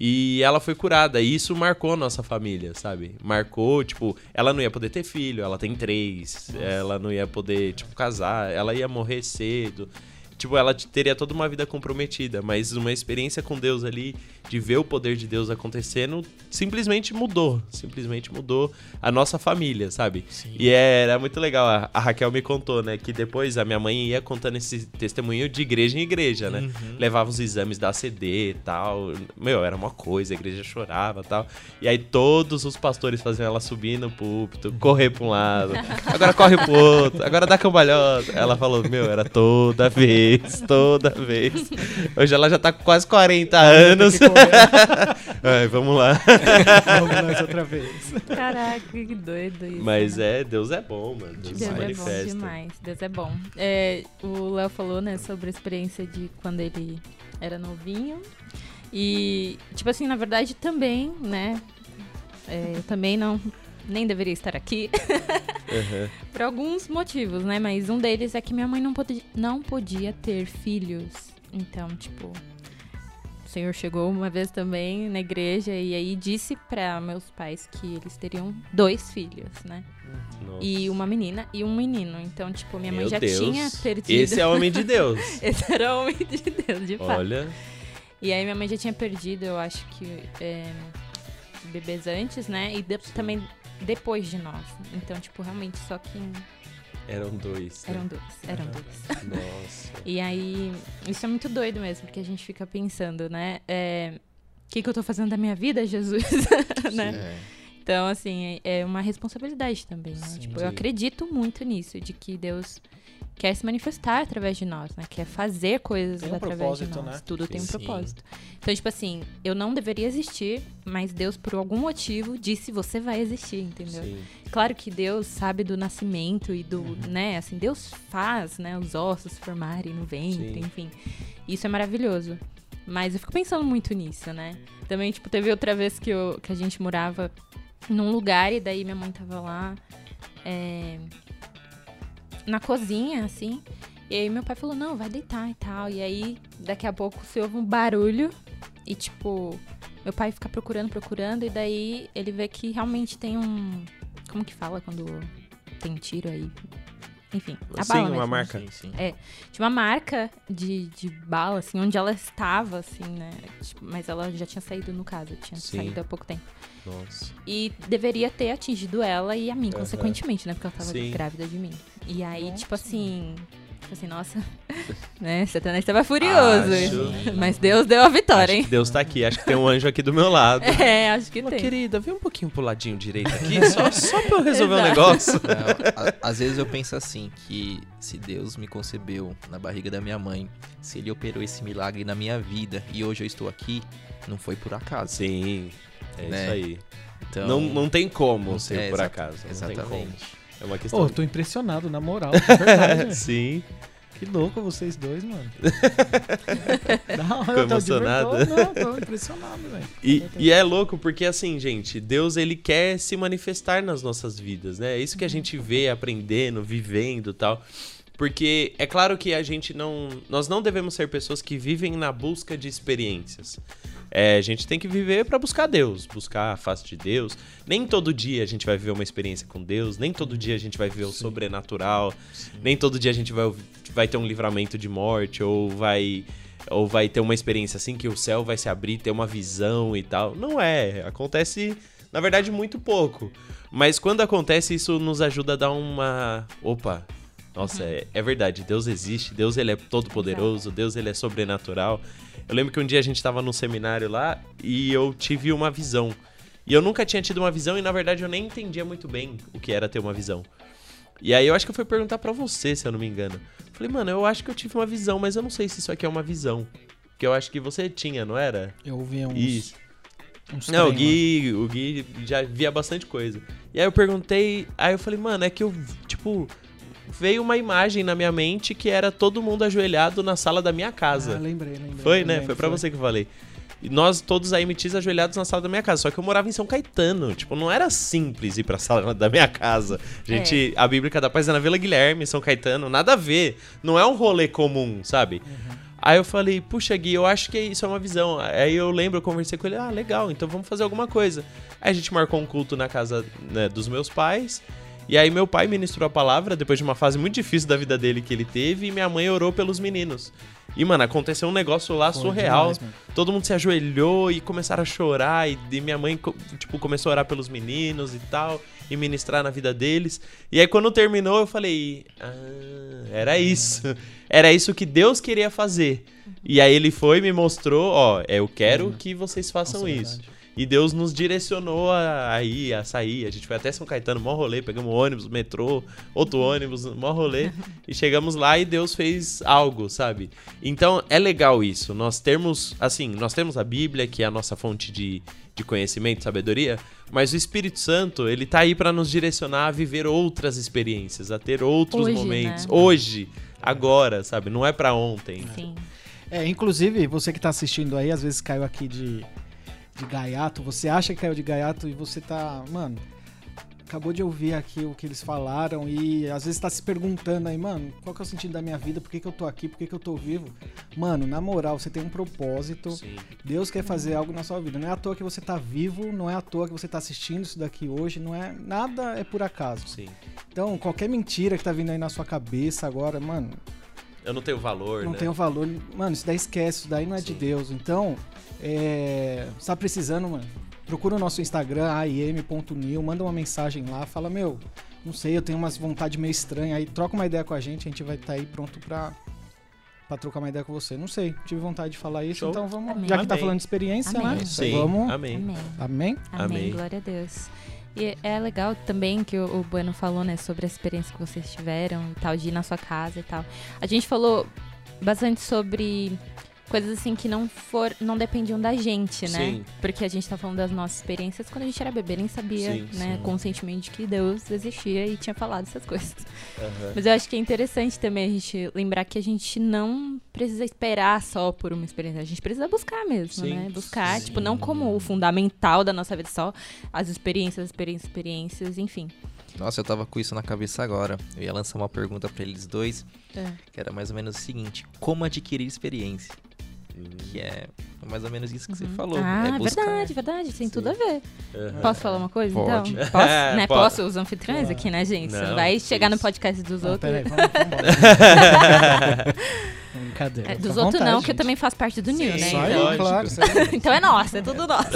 E ela foi curada. E isso marcou nossa família, sabe? Marcou, tipo, ela não ia poder ter filho, ela tem três. Ela não ia poder, tipo, casar. Ela ia morrer cedo. Tipo, ela teria toda uma vida comprometida. Mas uma experiência com Deus ali, de ver o poder de Deus acontecendo, simplesmente mudou. Simplesmente mudou a nossa família, sabe? Sim. E era muito legal. A, a Raquel me contou, né? Que depois a minha mãe ia contando esse testemunho de igreja em igreja, né? Levava os exames da CD e tal. Meu, era uma coisa, a igreja chorava e tal. E aí todos os pastores faziam ela subir no púlpito, correr pra um lado, agora corre pro outro, agora dá cambalhota. Ela falou, meu, era toda vez, toda vez. Hoje ela já tá com quase 40 anos. Ai, vamos lá. Vamos nós outra vez. Caraca, que doido isso. Mas né? é, Deus é bom, mano. Deus, Deus se é bom demais. Deus é bom. É, o Léo falou, né, sobre a experiência de quando ele era novinho. E, tipo assim, na verdade também, né? é, eu também não. Nem deveria estar aqui. Uhum. Por alguns motivos, né? Mas um deles é que minha mãe não podia, não podia ter filhos. Então, tipo, o senhor chegou uma vez também na igreja e aí disse para meus pais que eles teriam dois filhos, né? Nossa. E uma menina e um menino. Então, tipo, minha mãe Meu já Deus. tinha perdido. Esse é homem de Deus. Esse era o homem de Deus, de fato. Olha. E aí minha mãe já tinha perdido, eu acho que é, bebês antes, né? E de- também depois de nós. Então, tipo, realmente só que Eram dois. né? eram dois. Eram dois. Nossa. E aí, isso é muito doido mesmo, porque a gente fica pensando, né? é, O que, que eu tô fazendo da minha vida, Jesus? né? É. Então, assim, é é uma responsabilidade também, né? Sim. tipo, eu acredito muito nisso, de que Deus quer se manifestar através de nós, né? Quer fazer coisas Tem um através de propósito, nós. né? Tudo tem um Sim. propósito. Então, tipo assim, eu não deveria existir, mas Deus, por algum motivo, disse você vai existir, entendeu? Sim. Claro que Deus sabe do nascimento e do, Uhum. né, assim, Deus faz, né, os ossos se formarem no ventre, Sim. enfim. Isso é maravilhoso. Mas eu fico pensando muito nisso, né? Também, tipo, teve outra vez que, eu, que a gente morava num lugar e daí minha mãe tava lá é, na cozinha, assim. E aí meu pai falou, não, vai deitar e tal. E aí, daqui a pouco, se ouve um barulho E, tipo, meu pai fica procurando, procurando, e daí ele vê que realmente tem um. Como que fala quando tem tiro aí? Enfim, a Sim, bala uma mesmo. marca. Sim, sim. Tinha uma marca de, de bala, assim, onde ela estava, assim, né? Tipo, mas ela já tinha saído no caso, tinha Sim. saído há pouco tempo. Nossa. E deveria ter atingido ela e a mim, Aham. consequentemente, né? Porque ela tava Sim. grávida de mim. E aí, Nossa. tipo assim. Tipo assim, nossa. né? Satanás estava furioso. Acho- Mas Deus deu a vitória, Acho hein? Deus tá aqui. Acho que tem um anjo aqui do meu lado. É, acho que Ô, tem. querida, vem um pouquinho pro ladinho direito aqui, só, só pra eu resolver um Exato. negócio. Não, a- às vezes eu penso assim, que se Deus me concebeu na barriga da minha mãe, se ele operou esse milagre na minha vida e hoje eu estou aqui, não foi por acaso. Sim, é Né? isso aí. Então, Não, não tem como não- ser é, por acaso. Não tem Exatamente. É uma questão. eu tô impressionado, na moral. de verdade, Sim. que louco vocês dois, mano. Não, Ficou eu emocionado? Não, tô impressionado, velho. E, e é louco porque, assim, gente, Deus ele quer se manifestar nas nossas vidas, né? É isso que a gente vê aprendendo, vivendo e tal. Porque é claro que a gente não. Nós não devemos ser pessoas que vivem na busca de experiências. É, a gente tem que viver para buscar Deus, buscar a face de Deus. Nem todo dia a gente vai viver uma experiência com Deus, nem todo dia a gente vai viver o sobrenatural, nem todo dia a gente vai, vai ter um livramento de morte, ou vai ou vai ter uma experiência assim que o céu vai se abrir, ter uma visão e tal. Não é, acontece na verdade muito pouco. Mas quando acontece isso nos ajuda a dar uma, opa, nossa, é, é verdade, Deus existe, Deus ele é todo poderoso, Deus ele é sobrenatural. Eu lembro que um dia a gente tava num seminário lá e eu tive uma visão. E eu nunca tinha tido uma visão e na verdade eu nem entendia muito bem o que era ter uma visão. E aí eu acho que eu fui perguntar pra você, se eu não me engano. Falei, mano, eu acho que eu tive uma visão, mas eu não sei se isso aqui é uma visão. Porque eu acho que você tinha, não era? Eu ouvi uns. Isso. uns Não, o Gui, o Gui já via bastante coisa. E aí eu perguntei, aí eu falei, mano, é que eu, tipo, veio uma imagem na minha mente que era todo mundo ajoelhado na sala da minha casa. Ah, lembrei, lembrei. Foi, né? lembro, Foi pra você que eu falei. E nós todos aí metis ajoelhados na sala da minha casa. Só que eu morava em São Caetano. Tipo, não era simples ir pra sala da minha casa. Gente, a Bíblica da Paz é na Vila Guilherme, São Caetano. Nada a ver. Não é um rolê comum, sabe? Aí eu falei, puxa, Gui, eu acho que isso é uma visão. Aí eu lembro, eu conversei com ele, ah, legal, então vamos fazer alguma coisa. Aí a gente marcou um culto na casa né, dos meus pais. E aí meu pai ministrou a palavra depois de uma fase muito difícil da vida dele que ele teve. E minha mãe orou pelos meninos. E, mano, aconteceu um negócio lá surreal. demais. Todo mundo se ajoelhou e começaram a chorar. E, e minha mãe, tipo, começou a orar pelos meninos e tal. E ministrar na vida deles. E aí, quando terminou, eu falei: Ah, era isso. Era isso que Deus queria fazer. E aí ele foi e me mostrou: Ó, eu quero que vocês façam Nossa, é isso. verdade. E Deus nos direcionou a, a ir, a sair. A gente foi até São Caetano, mó rolê, pegamos ônibus, metrô, outro ônibus, mó rolê. e chegamos lá e Deus fez algo, sabe? Então é legal isso. Nós temos, assim, nós temos a Bíblia, que é a nossa fonte de, de conhecimento, sabedoria, mas o Espírito Santo, ele tá aí para nos direcionar a viver outras experiências, a ter outros Hoje, momentos. né? Hoje, agora, sabe? Não é para ontem. Sim. É, inclusive, você que tá assistindo aí, às vezes caiu aqui de, de gaiato, você acha que caiu de gaiato e você tá. Mano, acabou de ouvir aqui o que eles falaram e às vezes tá se perguntando aí, mano, qual que é o sentido da minha vida? Por que, que eu tô aqui? Por que, que eu tô vivo? Mano, na moral, você tem um propósito. Sim. Deus quer fazer algo na sua vida. Não é à toa que você tá vivo, não é à toa que você tá assistindo isso daqui hoje, não é. Nada é por acaso. Sim. Então, qualquer mentira que tá vindo aí na sua cabeça agora, mano, Eu não tenho valor, não né? tem o valor. Mano, isso daí esquece, isso daí não é de Sim. Deus. Então, é, você tá precisando, mano, procura o nosso Instagram, aim.new, manda uma mensagem lá, fala, meu, não sei, eu tenho umas vontade meio estranha, aí troca uma ideia com a gente, a gente vai estar aí pronto pra, pra trocar uma ideia com você. Não sei, tive vontade de falar isso, Show. então vamos, Amém. já que tá Amém. falando de experiência, Amém. né? Sim, Vamos, amém. Amém. amém? Amém. Amém. Glória a Deus. E é legal também que o, o Bueno falou, né, sobre a experiência que vocês tiveram e tal, de ir na sua casa e tal. A gente falou bastante sobre coisas assim que não for, não dependiam da gente, né? Sim. Porque a gente tá falando das nossas experiências quando a gente era bebê, nem sabia, Sim, né, sim. conscientemente de que Deus existia e tinha falado essas coisas. Aham. Mas eu acho que é interessante também a gente lembrar que a gente não precisa esperar só por uma experiência. A gente precisa buscar mesmo, Sim. né? Buscar, Sim. tipo, não como o fundamental da nossa vida, só as experiências, experiências, experiências, enfim. Nossa, eu tava com isso na cabeça agora. Eu ia lançar uma pergunta pra eles dois, É. que era mais ou menos o seguinte: como adquirir experiência? Que é mais ou menos isso que você falou. Ah, é buscar. verdade, verdade. Tem Sim. tudo a ver. Aham. Posso falar uma coisa, Pode. então? Posso, né? Pode. Posso? Os anfitriões Claro. aqui, né, gente? Você Não, não vai chegar no isso. podcast dos Ah, outros. peraí, vamos, vamos Brincadeira. É, dos outros não, que eu gente. também faço parte do Nil, né? Isso aí, Então- lógico. claro. isso então é nosso, é tudo nosso.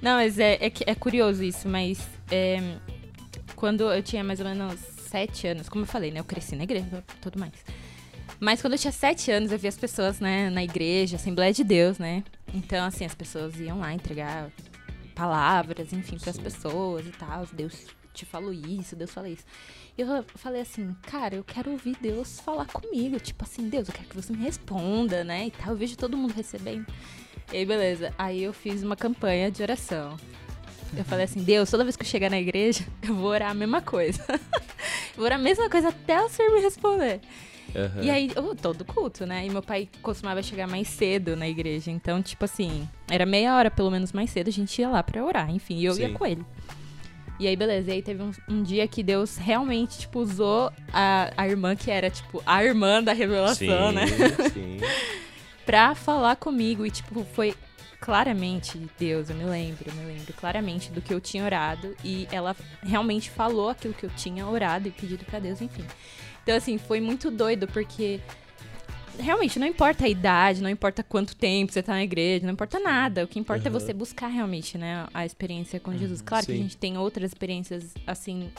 Não, mas é, é, que- é curioso isso, mas é, quando eu tinha mais ou menos sete anos, como eu falei, né? Eu cresci na igreja e tudo mais. Mas quando eu tinha sete anos, eu via as pessoas, né, na igreja, Assembleia de Deus, né? Então, assim, as pessoas iam lá entregar palavras, enfim, para as pessoas e tal. Deus te falou isso, Deus falou isso. E eu falei assim, cara, eu quero ouvir Deus falar comigo. Tipo assim, Deus, eu quero que você me responda, né? E tal. Eu vejo todo mundo recebendo. E aí, beleza. Aí eu fiz uma campanha de oração. Eu falei assim, Deus, toda vez que eu chegar na igreja, eu vou orar a mesma coisa. vou orar a mesma coisa até o Senhor me responder. Aham. E aí, todo culto, né? E meu pai costumava chegar mais cedo na igreja. Então, tipo assim, era meia hora pelo menos mais cedo, a gente ia lá pra orar. Enfim, e eu ia Sim. com ele. E aí, beleza. E aí teve um, um dia que Deus realmente, tipo, usou a, a irmã que era, tipo, a irmã da revelação, sim, né? Sim. pra falar comigo. E, tipo, foi claramente Deus, eu me lembro, eu me lembro claramente do que eu tinha orado. E ela realmente falou aquilo que eu tinha orado e pedido pra Deus, enfim. Então, assim, foi muito doido, porque realmente não importa a idade, não importa quanto tempo você tá na igreja, não importa nada. O que importa é Aham. você buscar realmente, né, a experiência com Jesus. Claro que a sim. gente tem outras experiências, assim,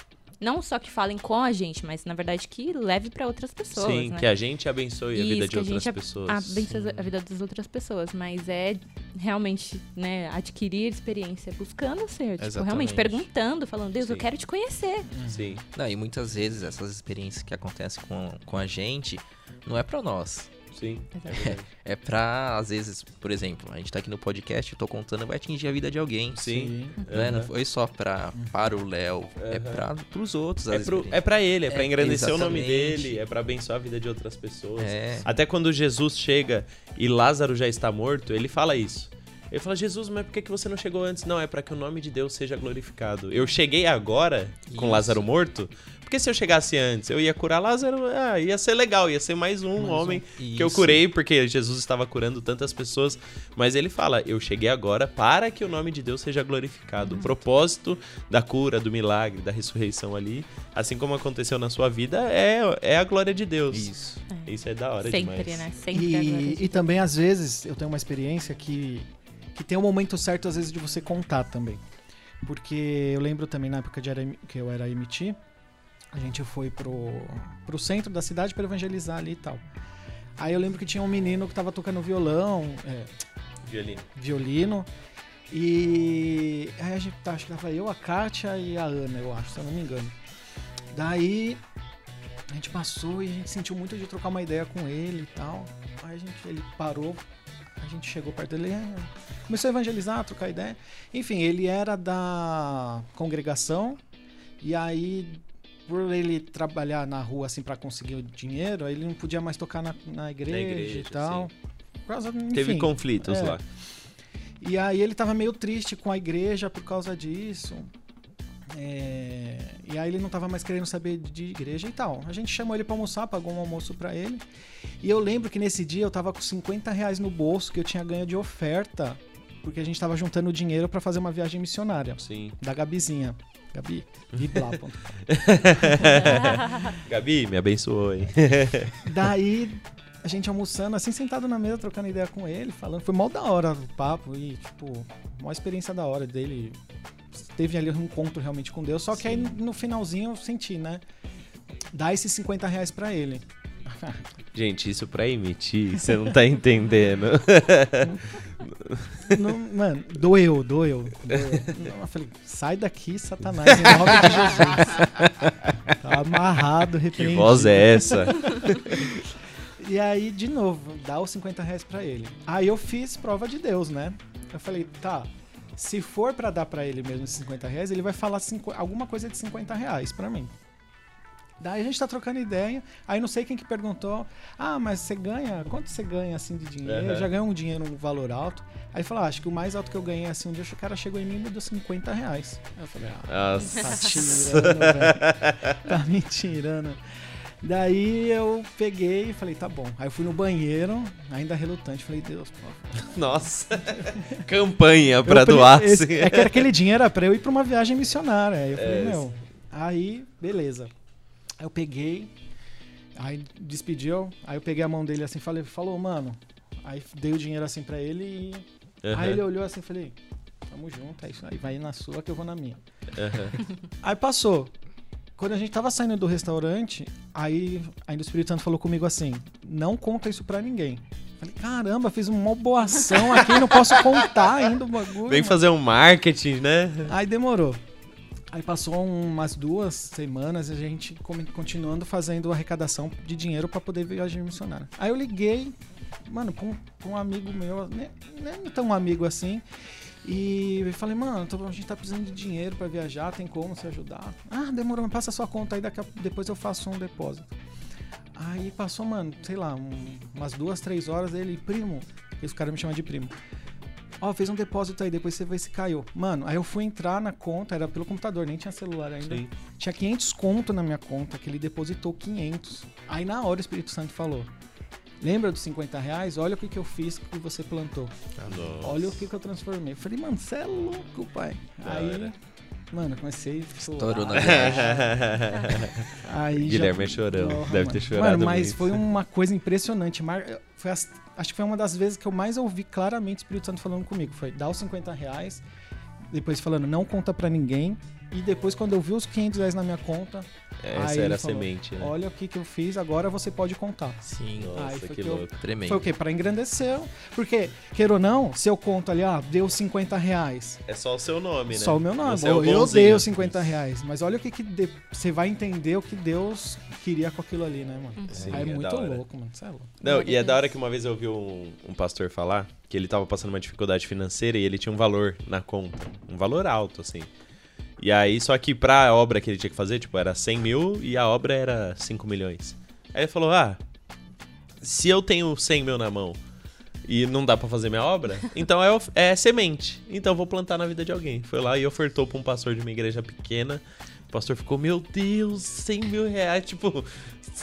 não só que falem com a gente, mas na verdade que leve pra outras pessoas, Sim, né? que a gente abençoe a vida Isso, de que a outras pessoas. abençoa a vida das outras pessoas, mas é realmente, né, adquirir experiência buscando ser, tipo, realmente perguntando, falando, Deus, eu Sim. quero te conhecer. Sim. Não, e muitas vezes essas experiências que acontecem com, com a gente não é pra nós. Sim. É verdade. É pra, às vezes, por exemplo, a gente tá aqui no podcast, eu tô contando, vai atingir a vida de alguém. Sim. Né? Não Aham. foi só pra, para o Léo, é Aham. pra, pros outros. É, pro, é pra ele, é pra É, engrandecer o nome exatamente. dele, é pra abençoar a vida de outras pessoas. É. Até quando Jesus chega e Lázaro já está morto, ele fala isso. Ele fala, Jesus, mas por que que você não chegou antes? Não, é pra que o nome de Deus seja glorificado. Eu cheguei agora, com Isso. Lázaro morto, porque se eu chegasse antes, eu ia curar Lázaro, ah, ia ser legal, ia ser mais um Mais um. homem que eu curei, porque Jesus estava curando tantas pessoas. Mas ele fala, eu cheguei agora para que o nome de Deus seja glorificado. O propósito da cura, do milagre, da ressurreição ali, assim como aconteceu na sua vida, é, é a glória de Deus. Isso. Isso é da hora Sempre, demais. né? Sempre. E, e também, às vezes, eu tenho uma experiência que, que tem um momento certo, às vezes, de você contar também. Porque eu lembro também na época de era, que eu era MT, a gente foi pro, pro centro da cidade para evangelizar ali e tal. Aí eu lembro que tinha um menino que tava tocando violão, é, Violino. violino. E aí a gente tá, acho que tava eu, a Kátia e a Ana, eu acho, se eu não me engano. Daí a gente passou e a gente sentiu muito de trocar uma ideia com ele e tal. Aí a gente, ele parou, a gente chegou perto dele, é, começou a evangelizar, a trocar ideia. Enfim, ele era da congregação e aí por ele trabalhar na rua assim para conseguir o dinheiro, ele não podia mais tocar na, na igreja, igreja, e tal. Por causa, Teve enfim. conflitos é. lá. E aí ele tava meio triste com a igreja por causa disso. É, E aí ele não tava mais querendo saber de igreja e tal. A gente chamou ele pra almoçar, pagou um almoço pra ele. E eu lembro que nesse dia eu tava com 50 reais no bolso que eu tinha ganho de oferta. Porque a gente tava juntando dinheiro pra fazer uma viagem missionária. Sim. Da Gabizinha. Gabi. Gabi, me abençoou, hein? Daí a gente almoçando, assim, sentado na mesa, trocando ideia com ele, falando. Foi mal da hora o papo e, tipo, uma experiência da hora dele. Teve ali um encontro realmente com Deus. Só que aí no finalzinho eu senti, né? Dá esses 50 reais pra ele. Gente, isso pra emitir, você não tá entendendo. Não, mano, doeu, doeu. doeu. Não, eu falei, sai daqui, Satanás, em nome de Jesus. Tá amarrado, que repreendido. voz é essa? E aí, de novo, dá os 50 reais pra ele. Aí eu fiz prova de Deus, né? Eu falei, tá, se for pra dar pra ele mesmo esses 50 reais, ele vai falar cinco- alguma coisa de 50 reais pra mim. Daí a gente tá trocando ideia, aí não sei quem que perguntou, ah, mas você ganha, quanto você ganha assim de dinheiro? Aham. Já ganhou um dinheiro, um valor alto? Aí falou, ah, acho que o mais alto que eu ganhei assim, um dia o cara chegou em mim e me deu 50 reais. Aí eu falei, ah, Nossa. Tá tirando, velho. Tá me tirando. Daí eu peguei e falei, tá bom. Aí eu fui no banheiro, ainda relutante, falei, Deus, favor. Nossa. Campanha Eu pra pre- doar. esse- assim. É que aquele dinheiro era pra eu ir pra uma viagem missionária. Aí eu falei, É, meu. Aí, beleza. Aí eu peguei, aí despediu, aí eu peguei a mão dele assim, falei, falou, mano. Aí dei o dinheiro assim pra ele e. Aham, Aí ele olhou assim e falei, tamo junto, é isso aí, vai na sua que eu vou na minha. aham. Aí passou. Quando a gente tava saindo do restaurante, aí ainda o Espírito Santo falou comigo assim: não conta isso pra ninguém. Falei, caramba, fiz uma boa ação aqui, não posso contar ainda o bagulho. Vem mano." fazer um marketing, né? Aí demorou. Aí passou umas duas semanas a gente continuando fazendo arrecadação de dinheiro pra poder viajar missionária. Aí eu liguei, mano, um, pra um amigo meu, né, nem tão amigo assim, e falei, mano, a gente tá precisando de dinheiro pra viajar, tem como se ajudar? Ah, demorou, passa a sua conta aí, daqui a- depois eu faço um depósito. Aí passou, mano, sei lá, um- umas duas, três horas, ele, primo, esse cara me chama de primo. Ó, fez um depósito aí, depois você vê se caiu. Mano, aí eu fui entrar na conta, era pelo computador, nem tinha celular ainda. Sim. Tinha 500 conto na minha conta, que ele depositou 500. Aí na hora o Espírito Santo falou: Lembra dos 50 reais? Olha o que, que eu fiz que você plantou. Nossa. Olha o que, que eu transformei. Eu falei, mano, você é louco, pai. Da Aí, hora. Mano, comecei a chorar. Estourou na viagem. Aí Guilherme é já... chorão. Porra, Deve mano. ter chorado Mano, mas muito. foi uma coisa impressionante. Mar... Foi as- Acho que foi uma das vezes que eu mais ouvi claramente o Espírito Santo falando comigo. Foi dar os 50 reais, depois falando, não conta pra ninguém. E depois, quando eu vi os 500 reais na minha conta, Essa aí era a falou, semente, né? olha o que, que eu fiz, agora você pode contar. Sim, Nossa, Aí foi que que eu- louco. tremendo. Foi o quê? Pra engrandecer. Porque, queira ou não, se eu conto ali, ah, deu 50 reais. É só o seu nome, né? Só o meu nome. Você é o eu eu bonzinho. dei os 50 reais. Mas olha o que, que de- você vai entender o que Deus queria com aquilo ali, né, mano? Sim, Aí é, é muito louco, mano. Você é louco. Não, e é da hora que uma vez eu ouvi um, um pastor falar que ele tava passando uma dificuldade financeira e ele tinha um valor na conta. Um valor alto, assim. E aí, só que pra obra que ele tinha que fazer, tipo, era 100 mil e a obra era 5 milhões. Aí ele falou, ah, se eu tenho 100 mil na mão e não dá pra fazer minha obra, então é, é semente. Então eu vou plantar na vida de alguém. Foi lá e ofertou pra um pastor de uma igreja pequena. O pastor ficou, meu Deus, 100 mil reais. Tipo,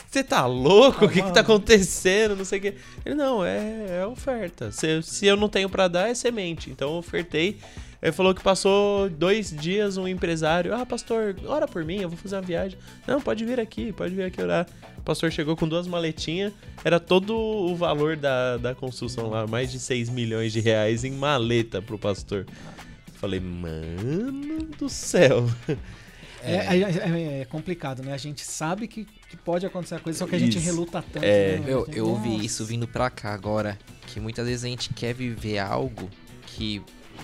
você tá louco? O que que tá acontecendo? Não sei o que. Ele, não, é, é oferta. Se, se eu não tenho pra dar, é semente. Então eu ofertei. Ele falou que passou dois dias um empresário. Ah, pastor, ora por mim, eu vou fazer uma viagem. Não, pode vir aqui, pode vir aqui orar. O pastor chegou com duas maletinhas. Era todo o valor da, da construção lá, mais de 6 milhões de reais em maleta pro pastor. Falei, mano do céu. É, é- é- é complicado, né? A gente sabe que, que pode acontecer a coisa, só que a gente Isso. reluta tanto. É. né? Eu, eu ouvi Nossa. isso vindo pra cá agora, que muitas vezes a gente quer viver algo que,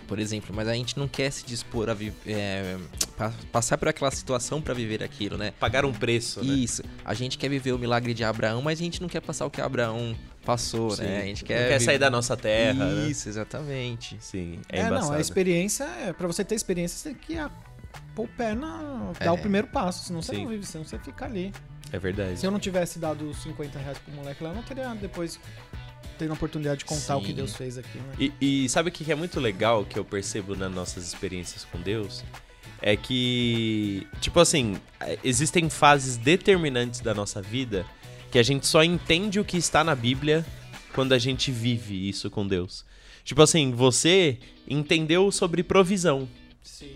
por exemplo, mas a gente não quer se dispor a é, pa- passar por aquela situação pra viver aquilo, né? Pagar um preço, né? Isso. A gente quer viver o milagre de Abraão, mas a gente não quer passar o que Abraão passou, Sim. né? A gente Não quer, quer sair da nossa terra, né? Isso, exatamente. Sim, é, É, embaçado. não, a experiência é. Pra você ter experiência, você tem que pôr o pé na. dar É. o primeiro passo. Senão você Sim. não vive, senão você fica ali. É verdade. Se eu não tivesse dado os 50 reais pro moleque lá, eu não teria depois tendo a oportunidade de contar o que Sim. Deus fez aqui, né? E, e sabe o que é muito legal que eu percebo nas nossas experiências com Deus? É que, tipo assim, é, existem fases determinantes da nossa vida que a gente só entende o que está na Bíblia quando a gente vive isso com Deus. Tipo assim, você entendeu sobre provisão. Sim.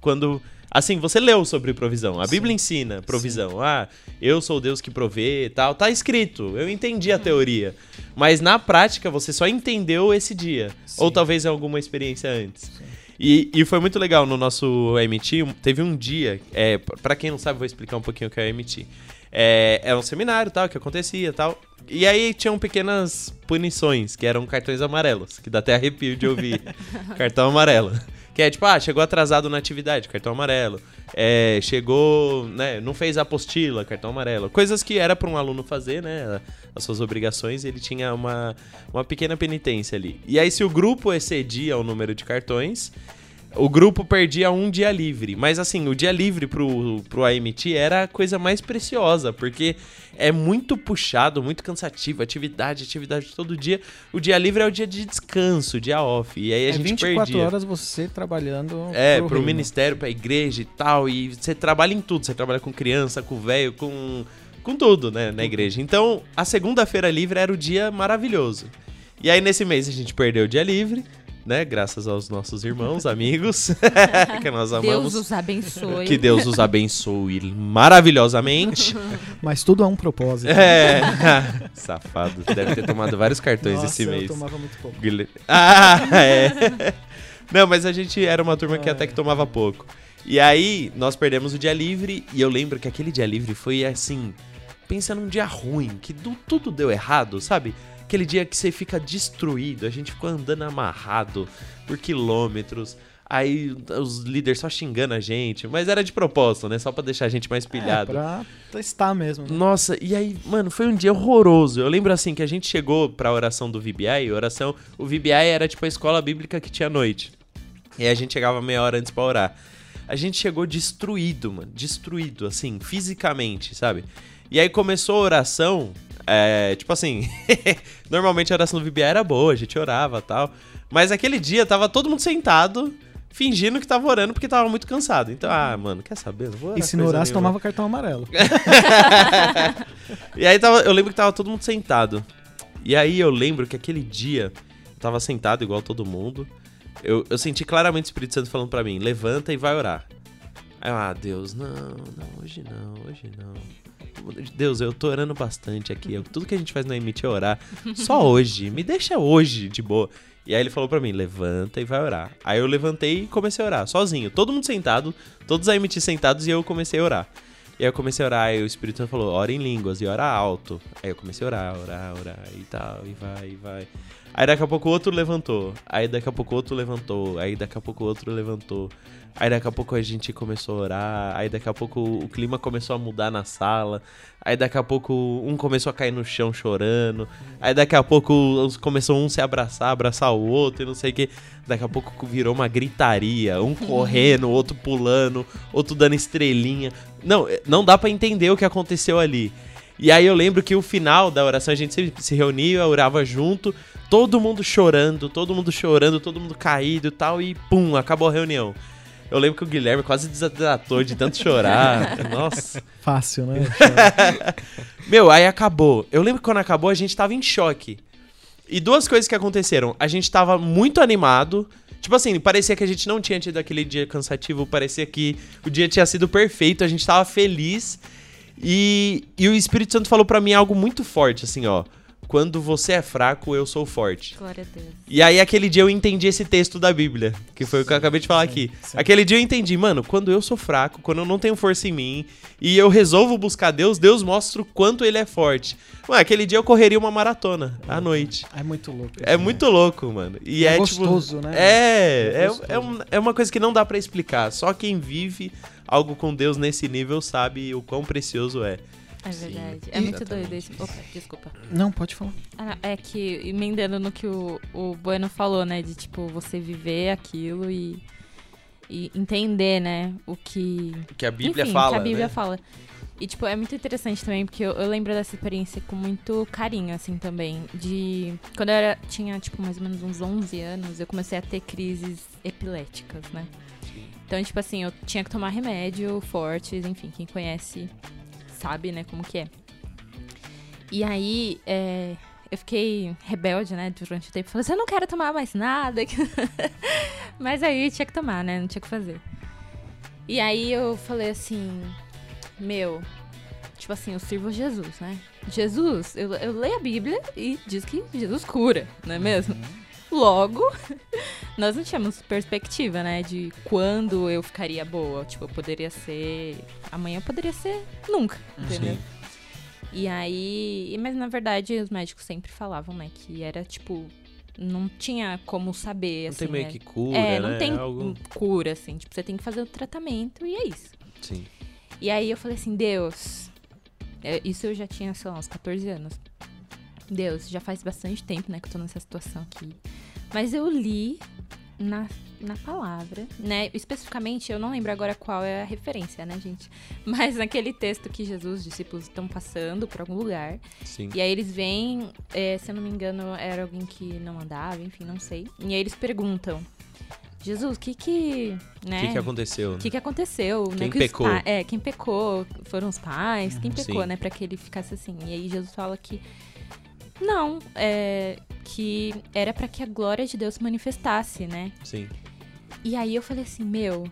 Quando. Assim, você leu sobre provisão. A Sim. Bíblia ensina provisão. Ah, eu sou o Deus que provê e tal. Tá escrito. Eu entendi a teoria. Mas na prática, você só entendeu esse dia. Sim. Ou talvez em alguma experiência antes. E, e foi muito legal no nosso MT. Teve um dia. É, p- pra quem não sabe, vou explicar um pouquinho o que é o MT. É, é um seminário tal, que acontecia tal. E aí tinham pequenas punições, que eram cartões amarelos, que dá até arrepio de ouvir. Cartão amarelo. Que é tipo, ah, chegou atrasado na atividade, cartão amarelo. É, chegou, né, não fez apostila, cartão amarelo. Coisas que era para um aluno fazer, né, as suas obrigações, ele tinha uma, uma pequena penitência ali. E aí, se o grupo excedia o número de cartões, o grupo perdia um dia livre. Mas assim, o dia livre pro, pro AMT era a coisa mais preciosa, porque é muito puxado, muito cansativo, atividade, atividade todo dia. O dia livre é o dia de descanso, dia off. E aí a é gente 24 perdia. horas você trabalhando. É, pro pro reino. ministério, pra igreja e tal. E você trabalha em tudo. Você trabalha com criança, com velho, com com tudo, né, na igreja. Então, a segunda-feira livre era o dia maravilhoso. E aí, nesse mês, a gente perdeu o dia livre, né? Graças aos nossos irmãos, amigos, que nós Deus amamos. os abençoe. Que Deus os abençoe maravilhosamente. Mas tudo há um propósito. É. Safado. Deve ter tomado vários cartões Nossa, esse eu mês. tomava muito pouco. Ah, é. Não, mas a gente era uma turma que É. até que tomava pouco. E aí, nós perdemos o dia livre, e eu lembro que aquele dia livre foi assim, pensa num dia ruim, que du- tudo deu errado, sabe? Aquele dia que você fica destruído, a gente ficou andando amarrado por quilômetros. Aí os líderes só xingando a gente, mas era de propósito, né? Só pra deixar a gente mais É, pilhado. pra testar mesmo. né? Nossa, e aí, mano, foi um dia horroroso. Eu lembro assim que a gente chegou pra oração do VBI, oração, o VBI era tipo a escola bíblica que tinha à noite. E aí a gente chegava meia hora antes pra orar. A gente chegou destruído, mano, destruído assim, fisicamente, sabe? E aí começou a oração, é, tipo assim, normalmente a oração do VBI era boa, a gente orava, tal, mas aquele dia tava todo mundo sentado, fingindo que tava orando porque tava muito cansado. Então, ah, mano, quer saber? Não vou orar E se não orasse, nenhuma. tomava cartão amarelo. E aí tava, eu lembro que tava todo mundo sentado. E aí eu lembro que aquele dia eu tava sentado igual todo mundo. Eu, eu senti claramente o Espírito Santo falando pra mim: levanta e vai orar. Aí eu, ah, Deus, não, não, hoje não, hoje não. Deus, eu tô orando bastante aqui. Tudo que a gente faz no Emite é orar. Só hoje, me deixa hoje de boa. E aí ele falou pra mim: levanta e vai orar. Aí eu levantei e comecei a orar, sozinho. Todo mundo sentado, todos a Emite sentados e eu comecei a orar. E aí eu comecei a orar, e o Espírito Santo falou, ora em línguas e ora alto. Aí eu comecei a orar, orar, orar, e tal, e vai, e vai. Aí daqui a pouco o outro levantou. Aí daqui a pouco o outro levantou. Aí daqui a pouco o outro levantou. Aí daqui a pouco a gente começou a orar. Aí daqui a pouco o clima começou a mudar na sala. Aí daqui a pouco um começou a cair no chão chorando. Aí daqui a pouco começou um se abraçar, abraçar o outro e não sei o que. Daqui a pouco virou uma gritaria. Um correndo, outro pulando, outro dando estrelinha. Não, não dá pra entender o que aconteceu ali. E aí eu lembro que o final da oração a gente se, se reunia, orava junto, todo mundo chorando, todo mundo chorando, todo mundo caído e tal, e pum, acabou a reunião. Eu lembro que o Guilherme quase desatou de tanto chorar. Nossa. Fácil, né? Meu, aí acabou. Eu lembro que quando acabou a gente tava em choque. E duas coisas que aconteceram. A gente tava muito animado. Tipo assim, parecia que a gente não tinha tido aquele dia cansativo, parecia que o dia tinha sido perfeito, a gente tava feliz. E, e o Espírito Santo falou pra mim algo muito forte, assim, ó. Quando você é fraco, eu sou forte. Glória a Deus. E aí, aquele dia eu entendi esse texto da Bíblia, que foi o que eu acabei de falar sim, aqui. sim. Aquele dia eu entendi, mano, quando eu sou fraco, quando eu não tenho força em mim, e eu resolvo buscar Deus, Deus mostra o quanto ele é forte. Mano, aquele dia eu correria uma maratona à noite. É muito louco. É isso, né? muito louco, mano. E É é, gostoso, tipo, né? É, É é, gostoso. é, um- é uma coisa que não dá pra explicar. Só quem vive algo com Deus nesse nível sabe o quão precioso é. É Sim, verdade. É muito exatamente. doido esse. Opa, desculpa. Não, pode falar. Ah, É que, emendando no que o, o Bueno falou, né? De, tipo, você viver aquilo e, e entender, né? O que... O que a Bíblia Enfim, fala, o que a Bíblia né? fala. E, tipo, é muito interessante também, porque eu, eu lembro dessa experiência com muito carinho, assim, também. De... Quando eu era, tinha, tipo, mais ou menos uns 11 anos, eu comecei a ter crises epiléticas, né? Então, tipo assim, eu tinha que tomar remédio fortes, enfim, quem conhece sabe, né, como que é. E aí, é, eu fiquei rebelde, né, durante o tempo. Falei assim, eu não quero tomar mais nada. Mas aí tinha que tomar, né, não tinha que fazer. E aí eu falei assim, meu, tipo assim, eu sirvo Jesus, né? Jesus, eu, eu leio a Bíblia e diz que Jesus cura, não é mesmo? Logo, nós não tínhamos perspectiva, né, de quando eu ficaria boa. Tipo, eu poderia ser. Amanhã poderia ser nunca, entendeu? Sim. E aí. Mas na verdade, os médicos sempre falavam, né, que era tipo. Não tinha como saber, Não assim. tem meio é- que cura, é, né? não tem Algo... cura, assim. Tipo, você tem que fazer o tratamento e é isso. Sim. E aí eu falei assim, Deus. é, Isso eu já tinha, sei lá, uns 14 anos. Deus, já faz bastante tempo, né, que eu tô nessa situação aqui. Mas eu li na, na palavra, né? Especificamente, eu não lembro agora qual é a referência, né, gente? Mas naquele texto que Jesus, os discípulos estão passando por algum lugar. Sim. E aí eles vêm, é, se eu não me engano, era alguém que não andava, enfim, não sei. E aí eles perguntam: Jesus, o que que, né? O que, que aconteceu? O que, que aconteceu? Quem né? Que pecou? É, quem pecou foram os pais, quem pecou, Sim. né? Pra que ele ficasse assim. E aí Jesus fala que. Não, é. Que era pra que a glória de Deus se manifestasse, né? Sim. E aí eu falei assim, meu.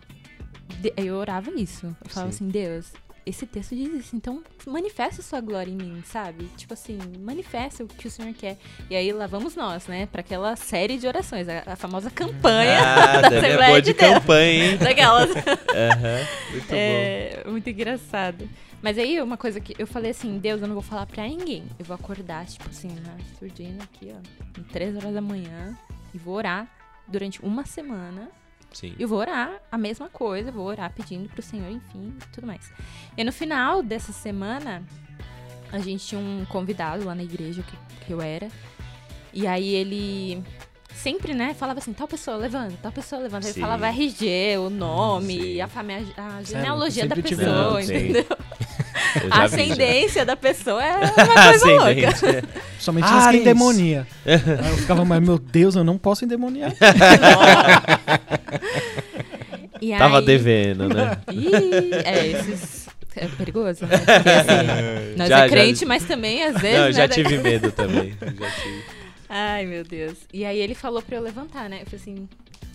Eu orava isso. Eu falava Sim. assim, Deus, esse texto diz isso, então manifesta a sua glória em mim, sabe? Tipo assim, manifesta o que o Senhor quer. E aí lá vamos nós, né? Pra aquela série de orações, a, a famosa campanha Ah, da é Assembleia boa de de Deus. campanha, hein? Daquelas. Aham, Muito bom. É, muito engraçado. Mas aí, uma coisa que eu falei assim, Deus, eu não vou falar pra ninguém. Eu vou acordar, tipo assim, na surdina aqui, ó, em três horas da manhã, e vou orar durante uma semana. Sim. Eu vou orar a mesma coisa, vou orar pedindo pro Senhor, enfim, tudo mais. E no final dessa semana, a gente tinha um convidado lá na igreja que, que eu era. E aí ele sempre, né, falava assim, tal pessoa levanta, tal pessoa levanta. Ele falava RG, o nome, Sim. a, fame- a genealogia da tive pessoa, entendeu? Eu já A vi, já. ascendência da pessoa é uma coisa louca. Somente as que Ares. endemonia. Aí eu ficava, mas meu Deus, eu não posso endemoniar. E Tava aí- devendo, né? Ih, é, esses... É perigoso, né? Porque, assim, nós Já- é já- crente, mas também, às vezes, Não, eu né? já da- tive medo também. Já tive. Ai, meu Deus. E aí ele falou pra eu levantar, né? Eu falei assim,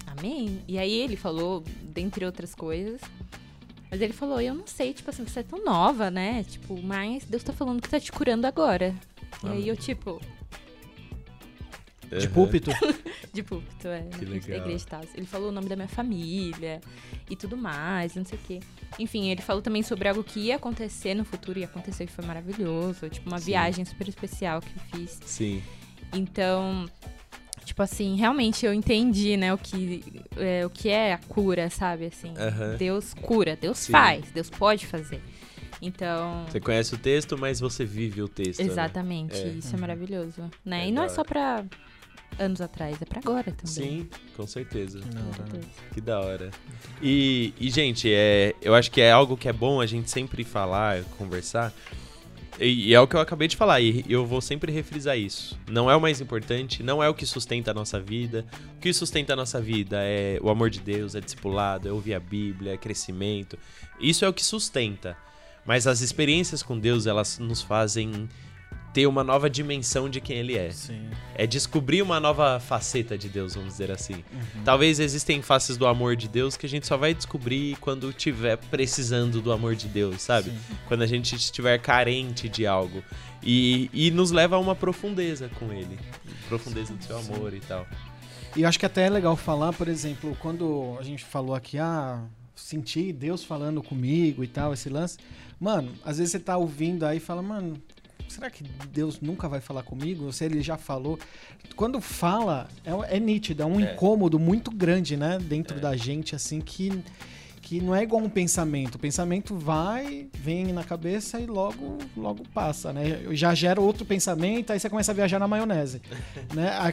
amém? E aí ele falou, dentre outras coisas... Mas ele falou, eu não sei, tipo assim, você é tão nova, né? Tipo, mas Deus tá falando que tá te curando agora. E Amém. aí eu, tipo, De púlpito. de púltico, é, Que legal. igreja e tal. Ele falou o nome da minha família e tudo mais, não sei o quê. Enfim, ele falou também sobre algo que ia acontecer no futuro e aconteceu e foi maravilhoso. Tipo, uma Sim. viagem super especial que eu fiz. Sim. Então, tipo assim, realmente eu entendi, né, o que é, o que é a cura, sabe? Assim, Aham. Deus cura, Deus Sim. faz, Deus pode fazer. Então, Você conhece o texto, mas você vive o texto. né? exatamente, É. isso é maravilhoso, né? É e não é só pra anos atrás, é pra agora também. Sim, com certeza. Não, Com certeza. Que da hora. E, e, gente, é, eu acho que é algo que é bom a gente sempre falar, conversar. E, e é o que eu acabei de falar, e eu vou sempre refrisar isso. Não é o mais importante, não é o que sustenta a nossa vida. O que sustenta a nossa vida é o amor de Deus, é discipulado, é ouvir a Bíblia, é crescimento. Isso é o que sustenta. Mas as experiências com Deus, elas nos fazem ter uma nova dimensão de quem Ele é. Sim. É descobrir uma nova faceta de Deus, vamos dizer assim. Uhum. Talvez existem faces do amor de Deus que a gente só vai descobrir quando tiver precisando do amor de Deus, sabe? Sim. Quando a gente estiver carente de algo. E, e nos leva a uma profundeza com ele. Profundeza do seu amor e tal. E eu acho que até é legal falar, por exemplo, quando a gente falou aqui, ah, senti Deus falando comigo e tal, esse lance. Mano, às vezes você tá ouvindo aí e fala, mano, será que Deus nunca vai falar comigo? Ou se ele já falou. Quando fala, é, é nítido, é um É. incômodo muito grande, né? Dentro É. da gente, assim, que. Que não é igual um pensamento. O pensamento vai, vem na cabeça e logo, logo passa, né? Já gera outro pensamento, aí você começa a viajar na maionese. né? A-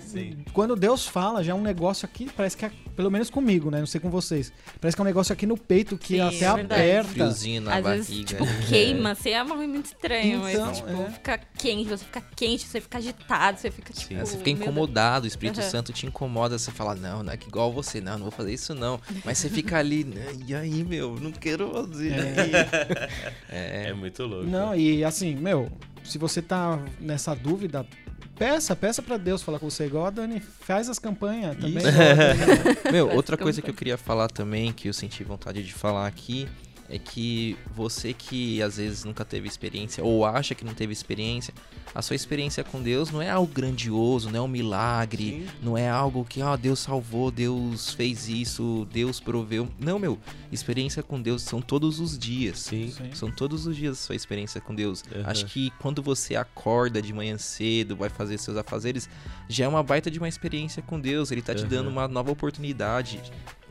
quando Deus fala, já é um negócio aqui, parece que é, pelo menos comigo, né? Não sei com vocês. Parece que é um negócio aqui no peito que Sim, até é aperta. Friozinho na Às barriga. vezes, tipo, né? queima, assim, é uma- muito estranho, Então, mas, tipo, é. fica quente, você fica quente, você fica agitado, você fica, tipo... Sim. Você fica meu Deus. incomodado, o Espírito Aham. Santo te incomoda, você fala, não, não é que igual você, não, não vou fazer isso não. Mas você fica ali, "Né, e aí, meu, não quero fazer. É, É, muito louco. Não, e assim, meu, se você tá nessa dúvida, peça, peça pra Deus falar com você, igual a Dani faz as campanhas também. Dani. Meu, outra coisa que eu queria falar também, que eu senti vontade de falar aqui, é que você que às vezes nunca teve experiência ou acha que não teve experiência, a sua experiência com Deus não é algo grandioso, não é um milagre, Sim. não é algo que, ó, Deus salvou, Deus fez isso, Deus proveu. Não, meu, experiência com Deus são todos os dias. Sim. Sim. São todos os dias a sua experiência com Deus. Aham. Acho que quando você acorda de manhã cedo, vai fazer seus afazeres, já é uma baita de uma experiência com Deus. Ele tá te Aham. dando uma nova oportunidade.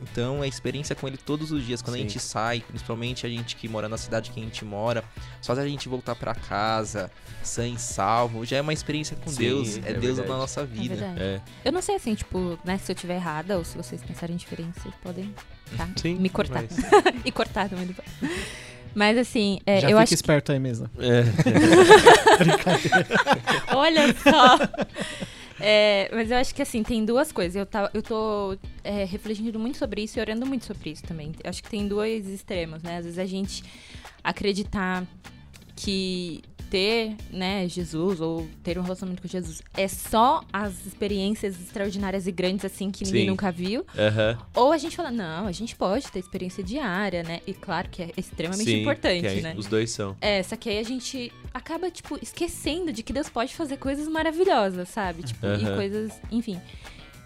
Então, é experiência com ele todos os dias. Quando a Sim. gente sai, principalmente a gente que mora na cidade que a gente mora, só da gente voltar pra casa, sã e salvo, já é uma experiência com Sim, Deus. é É, Deus verdade. na nossa É vida. verdade. É. Eu não sei, assim, tipo, né, se eu tiver errada ou se vocês pensarem diferente, vocês podem tá? Sim, me cortar. mas- e cortar também depois. Mas, assim, é, Já eu fica acho esperto aí mesmo. É. Olha só! É, mas eu acho que assim, tem duas coisas. Eu, tá, eu tô é, refletindo muito sobre isso e orando muito sobre isso também. Eu acho que tem dois extremos, né? Às vezes a gente acreditar que ter, né, Jesus ou ter um relacionamento com Jesus é só as experiências extraordinárias e grandes assim que ninguém Sim. nunca viu, Aham. ou a gente fala, não, a gente pode ter experiência diária, né? E claro que é extremamente Sim, importante, aí né? Os dois são. É, só que aí a gente acaba, tipo, esquecendo de que Deus pode fazer coisas maravilhosas, sabe? Tipo, e Aham. coisas, enfim.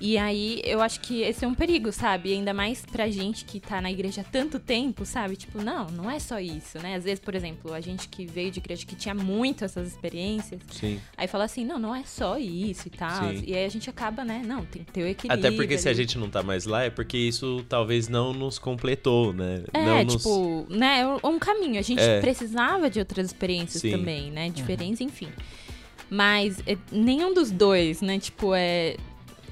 E aí eu acho que esse é um perigo, sabe? Ainda mais pra gente que tá na igreja há tanto tempo, sabe? Tipo, não, não é só isso, né? Às vezes, por exemplo, a gente que veio de igreja que tinha muito essas experiências, Sim. aí fala assim, não, não é só isso e tal. Sim. E aí a gente acaba, né? Não, tem que ter o equilíbrio. Até porque se a ali. gente não tá mais lá, é porque isso talvez não nos completou, né? É, não nos... tipo, né, é um caminho. A gente É. precisava de outras experiências Sim. também, né? Diferentes, enfim. Mas é, nenhum dos dois, né, tipo, é.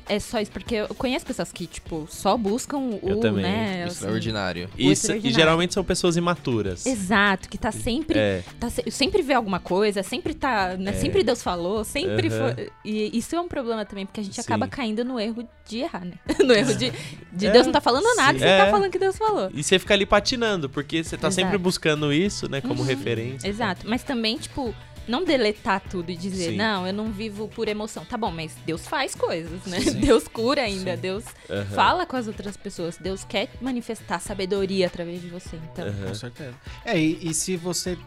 É só isso, porque eu conheço pessoas que, tipo, só buscam o, Eu também. né? assim, Extraordinário. E, o s- e extraordinário. geralmente são pessoas imaturas. Exato, que tá sempre. É, Tá, se- sempre vê alguma coisa, sempre tá. Né, Sempre Deus falou, sempre Aham. foi. E isso é um problema também, porque a gente Sim. acaba caindo no erro de errar, né? no erro de, de É, Deus não tá falando nada, sim. você É. tá falando que Deus falou. E você fica ali patinando, porque você tá sempre Exato. buscando isso, né, como Uhum. referência. Exato, mas também, tipo, não deletar tudo e dizer, Sim. não, eu não vivo por emoção. Tá bom, mas Deus faz coisas, né? Sim. Deus cura ainda, Deus Aham. fala com as outras pessoas, Deus quer manifestar sabedoria através de você. Então, Aham. Com certeza. É, e, e se você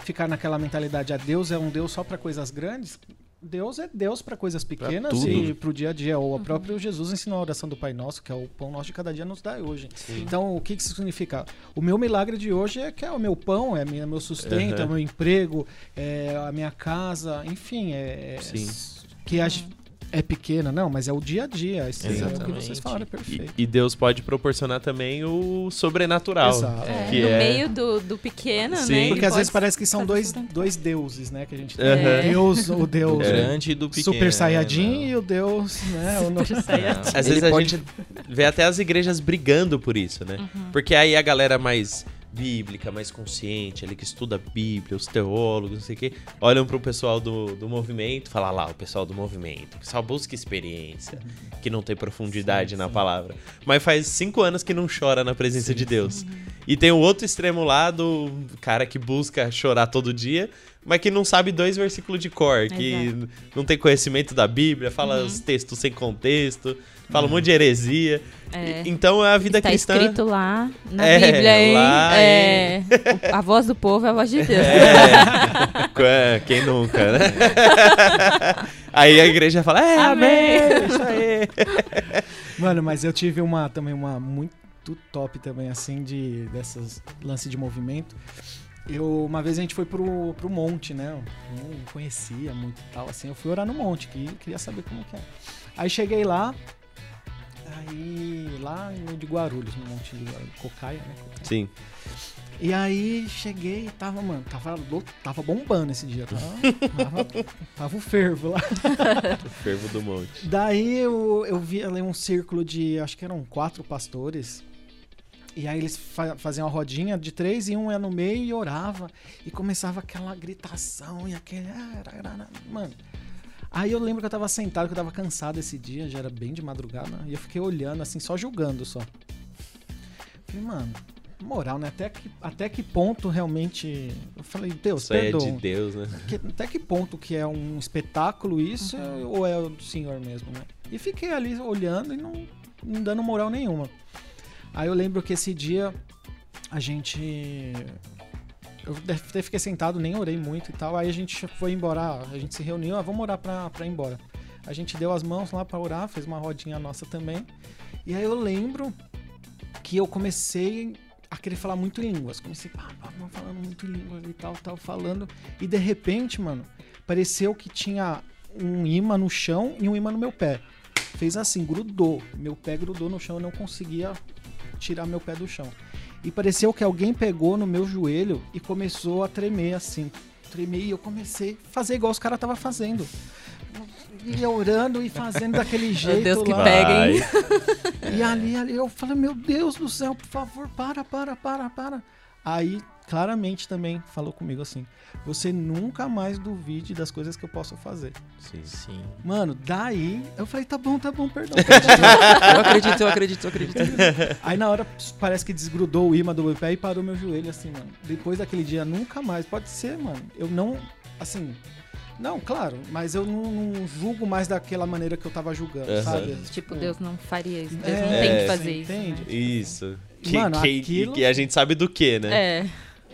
ficar naquela mentalidade, a Deus é um Deus só pra coisas grandes, Deus é Deus pra coisas pequenas tudo. e pro dia a dia. Ou o próprio Jesus ensinou a oração do Pai Nosso, que é o pão nosso de cada dia nos dá hoje. Então, o que que isso significa? O meu milagre de hoje é que é o meu pão, é meu sustento, Aham. é o meu emprego, é a minha casa, enfim, é, é- Sim. que a, é pequena, não, mas é o dia a dia. Esse é o que vocês falaram, é perfeito. E, e Deus pode proporcionar também o sobrenatural. Exato. é, que no é- meio do, do pequeno, Sim. né? ele Porque às vezes parece que são dois, dois deuses, né? Que a gente tem. O Deus, o Deus É. grande e do pequeno. Super Saiyajin né? e o Deus, né? O no... Super Saiyajin. Às Ele vezes a pode- gente vê até as igrejas brigando por isso, né? Uhum. Porque aí a galera mais bíblica, mais consciente, ali que estuda a Bíblia, os teólogos, não sei o quê, olham pro pessoal do, do movimento, fala lá, o pessoal do movimento, o pessoal busca experiência, que não tem profundidade Sim, na sim. palavra. Mas faz cinco anos que não chora na presença de Deus. E tem o outro extremo lá do cara que busca chorar todo dia, mas que não sabe dois versículos de cor, que não tem conhecimento da Bíblia, fala Uhum. os textos sem contexto, fala um monte de heresia. É. Então a vida Está cristã. escrito lá na É, Bíblia, hein? lá, é, o- a voz do povo é a voz de Deus. É, quem nunca, né? Aí a igreja fala, é, amém, Amém. isso aí. Mano, mas eu tive uma também uma muito top também, assim, de dessas lance de movimento. Eu, uma vez a gente foi pro, pro monte, né? Eu não conhecia muito e tal, assim. Eu fui orar no monte, que queria saber como que é. Aí cheguei lá, aí lá de Guarulhos, no monte de Guarulhos, Cocaia, né? Cocaia. Sim. E aí cheguei e tava, mano, tava, tava bombando esse dia, tava, tava, tava o fervo lá. O fervo do monte. Daí eu, eu vi ali um círculo de, acho que eram quatro pastores. E aí eles fa- faziam uma rodinha de três e um ia no meio e orava. E começava aquela gritação e aquele. ah, Mano. Aí eu lembro que eu tava sentado, que eu tava cansado esse dia, já era bem de madrugada. E eu fiquei olhando, assim, só julgando só. Falei, mano, moral, né? Até que, até que ponto realmente. Eu falei, Deus, Isso aí é perdoa. de Deus, né? Que- até que ponto que é um espetáculo isso ou é o do senhor mesmo, né? E fiquei ali olhando e não, não dando moral nenhuma. Aí eu lembro que esse dia a gente. Eu até fiquei sentado, nem orei muito e tal. Aí a gente foi embora, a gente se reuniu, ah, vamos orar pra, pra ir embora. A gente deu as mãos lá pra orar, fez uma rodinha nossa também. E aí eu lembro que eu comecei a querer falar muito línguas. Comecei, pá, pá, pá, falando muito línguas e tal, tal, falando. E de repente, mano, pareceu que tinha um imã no chão e um imã no meu pé. Fez assim, grudou. Meu pé grudou no chão, eu não conseguia tirar meu pé do chão. E pareceu que alguém pegou no meu joelho e começou a tremer assim. Tremer e eu comecei a fazer igual os caras estavam fazendo. Ia orando e fazendo daquele jeito Deus que lá. pega, hein? E ali, ali eu falei, meu Deus do céu, por favor, para, para, para, para. Aí claramente também falou comigo assim: você nunca mais duvide das coisas que eu posso fazer. Sim. Sim. Mano, daí eu falei: tá bom, tá bom, perdão. eu acredito, eu acredito, eu acredito. Aí na hora parece que desgrudou o imã do meu pé e parou meu joelho, assim, mano. Depois daquele dia, nunca mais. Pode ser, mano. Eu não. Assim. Não, claro, mas eu não, não julgo mais daquela maneira que eu tava julgando, Aham. sabe? Tipo, Deus não faria isso. Deus É, não tem é, que fazer isso. entende? né? Isso. Que, Mano, que, aquilo- que a gente sabe do que, né? É.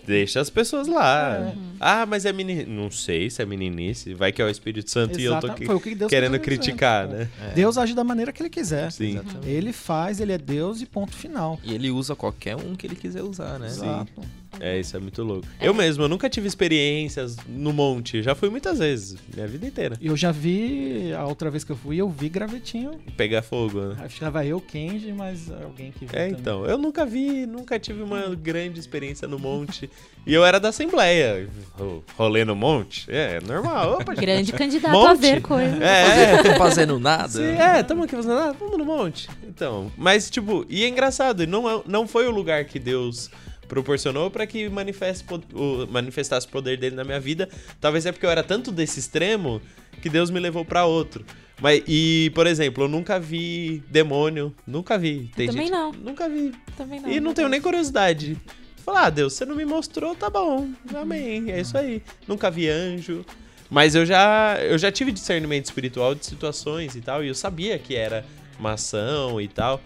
Deixa as pessoas lá. É. Ah, mas é meninice. Não sei se é meninice. Vai que é o Espírito Santo e eu tô Exata- aqui foi o que Deus querendo dizer, criticar, pô. né? É. Deus age da maneira que ele quiser. Sim. Exatamente. Ele faz, ele é Deus e ponto final. E ele usa qualquer um que ele quiser usar, né? Exato. É, isso é muito louco. Eu mesmo, eu nunca tive experiências no monte. Já fui muitas vezes, minha vida inteira. Eu já vi, a outra vez que eu fui, eu vi gravetinho. Pegar fogo, né? Acho que tava eu, Kenji, mas alguém que viu É, também. então. Eu nunca vi, nunca tive uma grande experiência no monte. E eu era da Assembleia. Ro- Rolê no monte? É, normal. Opa. Grande candidato Monte. a ver coisa. É, Não fazendo nada. Sim, é, tamo aqui fazendo nada, vamos no monte. Então, mas tipo, e é engraçado, e não, é- não foi o lugar que Deus proporcionou pra que manifestasse o poder dele na minha vida. Talvez é porque eu era tanto desse extremo que Deus me levou pra outro. Mas, e, por exemplo, eu nunca vi demônio, nunca vi. Tem também gente- não. Nunca vi. Também não. E não tenho nem curiosidade. Falar, ah, Deus, você não me mostrou, tá bom. Amém. É isso aí. Nunca vi anjo. Mas eu já, eu já tive discernimento espiritual de situações e tal. E eu sabia que era uma ação e tal.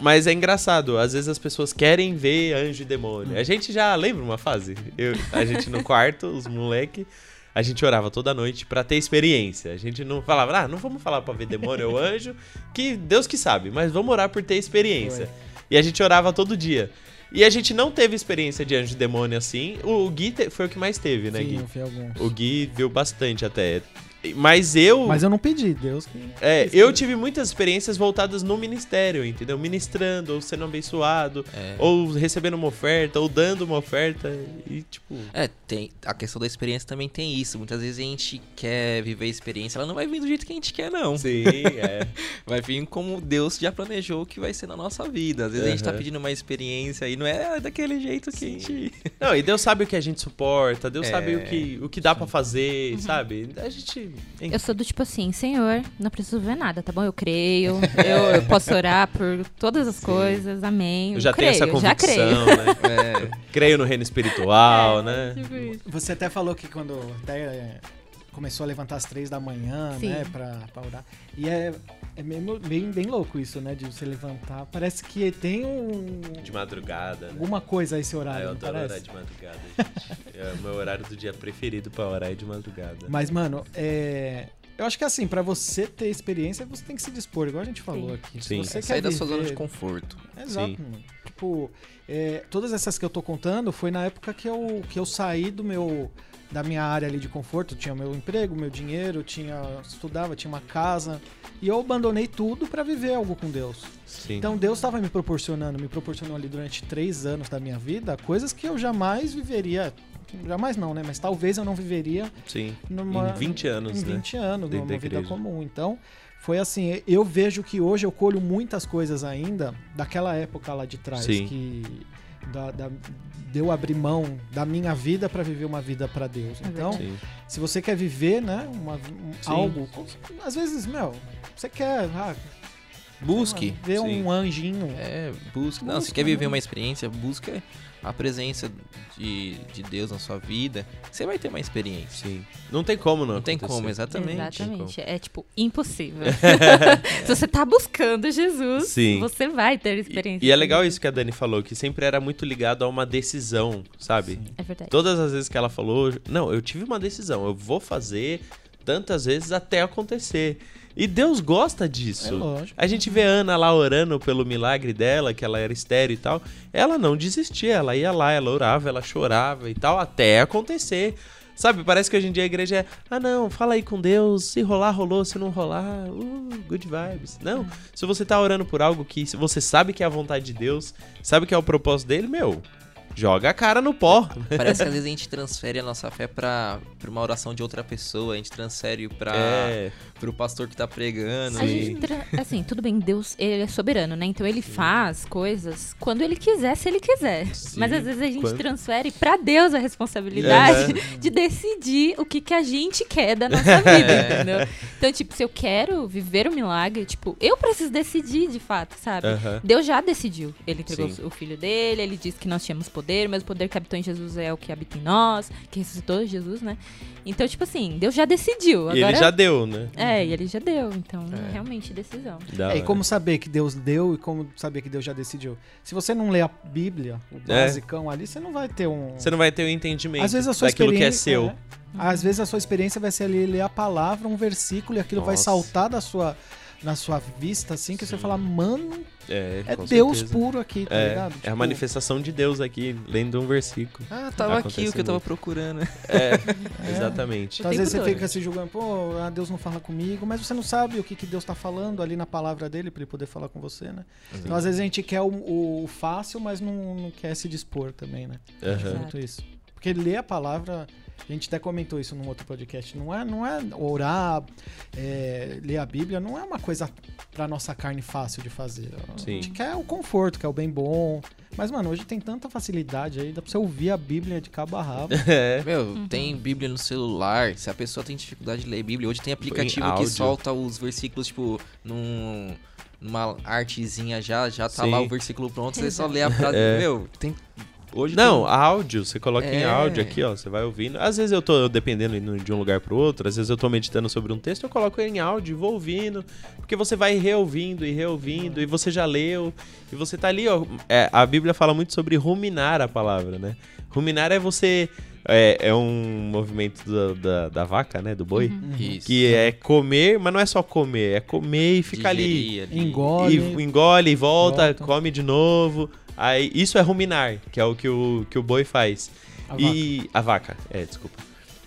Mas é engraçado, às vezes as pessoas querem ver anjo e demônio. A gente já lembra uma fase? Eu- a gente no quarto, os moleque, a gente orava toda noite pra ter experiência. A gente não falava, ah, não vamos falar pra ver demônio ou anjo, que Deus que sabe, mas vamos orar por ter experiência. E a gente orava todo dia. E a gente não teve experiência de anjo e demônio assim. O Gui te- foi o que mais teve, né, Sim, Gui? eu vi alguns. O Gui viu bastante até. Mas eu. Mas eu não pedi, Deus que. É, eu tive muitas experiências voltadas no ministério, entendeu? Ministrando, ou sendo abençoado, É. ou recebendo uma oferta, ou dando uma oferta. E, tipo. É, tem, a questão da experiência também tem isso. Muitas vezes a gente quer viver a experiência, ela não vai vir do jeito que a gente quer, não. Sim, é. Vai vir como Deus já planejou que vai ser na nossa vida. Às vezes a gente tá pedindo uma experiência e não é daquele jeito que Sim. a gente. Não, e Deus sabe o que a gente suporta, Deus É. sabe o que, o que dá pra fazer, sabe? A gente. Eu sou do tipo assim, Senhor, não preciso ver nada, tá bom? Eu creio, eu, eu posso orar por todas as coisas, amém. Eu já creio, tenho essa já creio. convicção, né? É, Creio no reino espiritual, né? Tipo isso. Você até falou que quando até é, começou a levantar às três da manhã, Sim. né, pra, pra orar. E é, é meio, bem, bem louco isso, né, de você levantar. Parece que tem um, De madrugada, né? alguma coisa aí esse Ah, horário, eu não adoro parece? orar de madrugada, gente. É o meu horário do dia preferido pra orar é de madrugada. Mas, mano, é... Eu acho que assim, pra você ter experiência, você tem que se dispor, igual a gente falou Sim. aqui. Sim. Você sair quer da sua zona de viver- conforto. Exato, Sim. mano. Tipo, é, todas essas que eu tô contando foi na época que eu, que eu saí do meu da minha área ali de conforto, tinha meu emprego, meu dinheiro, tinha estudava, tinha uma casa, e eu abandonei tudo pra viver algo com Deus. Sim. Então Deus estava me proporcionando, me proporcionou ali durante três anos da minha vida coisas que eu jamais viveria, jamais não, né? Mas talvez eu não viveria Sim. numa, Em 20 anos, em né? 20 anos, Dentro numa da vida comum. Então, foi assim, eu vejo que hoje eu colho muitas coisas ainda daquela época lá de trás, Sim. que da, da, deu abrir mão da minha vida para viver uma vida para Deus. É Então, Sim. se você quer viver, né, uma, um- algo, às vezes, meu, você quer ah, Busque. ver um anjinho. É, busque. Não, se quer viver né? uma experiência, busca a presença de, de Deus na sua vida. Você vai ter uma experiência. Sim. Não tem como não Não tem acontecer. como, exatamente. Exatamente. É tipo impossível. Se você tá buscando Jesus, Sim. você vai ter E, experiência. e é com legal isso que a Dani falou, que sempre era muito ligado a uma decisão, sabe? É verdade. Todas as vezes que ela falou, não, eu tive uma decisão, eu vou fazer tantas vezes até acontecer. E Deus gosta É disso. lógico. A gente vê a Ana lá orando pelo milagre dela, que ela era estéreo e tal. Ela não desistia, ela ia lá, ela orava, ela chorava e tal, até acontecer. Sabe, parece que hoje em dia a igreja é, ah não, fala aí com Deus, se rolar, rolou, se não rolar, uh, good vibes. Não, se você tá orando por algo que você sabe que é a vontade de Deus, sabe que é o propósito dele, meu, joga a cara no pó. Parece que às vezes a gente transfere a nossa fé pra, pra uma oração de outra pessoa, a gente transfere pra, É, pro pastor que tá pregando. A Sim. gente, tra- assim, tudo bem, Deus, ele é soberano, né? Então ele faz coisas quando ele quiser, se ele quiser. Sim, Mas às vezes a gente quando- transfere pra Deus a responsabilidade de decidir o que, que a gente quer da nossa vida, É. entendeu? Então, tipo, se eu quero viver o milagre, tipo, eu preciso decidir de fato, sabe? aham. Deus já decidiu. Ele entregou Sim. o filho dele, ele disse que nós tínhamos poder, mas o poder que habitou em Jesus é o que habita em nós, que ressuscitou Jesus, né? Então, tipo assim, Deus já decidiu. E Agora... ele já deu, né? É, e ele já deu. Então, É. realmente, decisão. É, e como saber que Deus deu e como saber que Deus já decidiu? Se você não lê a Bíblia, o É. basicão ali, você não vai ter um. Você não vai ter o entendimento Às vezes a sua daquilo que é experiência. seu. é. Às vezes a sua experiência vai ser ali ler a palavra, um versículo, e aquilo vai Nossa. saltar da sua, na sua vista, assim, que você Sim. fala, mano, É, é Deus certeza. puro aqui, tá É, ligado? é a Tipo, manifestação de Deus aqui, lendo um versículo. Ah, tava aqui o que eu tava procurando. É, exatamente. Então, às vezes você fica se julgando, pô, ah, Deus não fala comigo, mas você não sabe o que, que Deus tá falando ali na palavra dele pra ele poder falar com você, né? Então, às vezes a gente quer o, o fácil, mas não, não quer se dispor também, né? Exato. Muito isso. Porque ler a palavra, a gente até comentou isso num outro podcast, não é, não é orar, é, ler a Bíblia, não é uma coisa pra nossa carne fácil de fazer. A Sim. gente quer o conforto, quer o bem bom. Mas, mano, hoje tem tanta facilidade aí, dá pra você ouvir a Bíblia de cabo a rabo. É. Meu, tem Bíblia no celular. Se a pessoa tem dificuldade de ler Bíblia, hoje tem aplicativo que solta os versículos, tipo, num, numa artezinha já, já tá lá Sim. o versículo pronto, você só lê a frase. É. Meu, tem. Hoje Não, tem- áudio, você coloca em É. áudio aqui, ó, você vai ouvindo. Às vezes eu tô dependendo de um lugar pro outro, às vezes eu tô meditando sobre um texto, eu coloco ele em áudio e vou ouvindo, porque você vai reouvindo e reouvindo, e você já leu, e você tá ali, ó. é, a Bíblia fala muito sobre ruminar a palavra, né? Ruminar é você. É, é um movimento da, da, da vaca, né? Do boi. Isso. Que é comer, mas não é só comer, é comer e ficar ali. Ali. Engole. E engole e volta, Volta. come de novo. Aí, isso é ruminar, que é o que o, que o boi faz. A e a vaca, é, desculpa.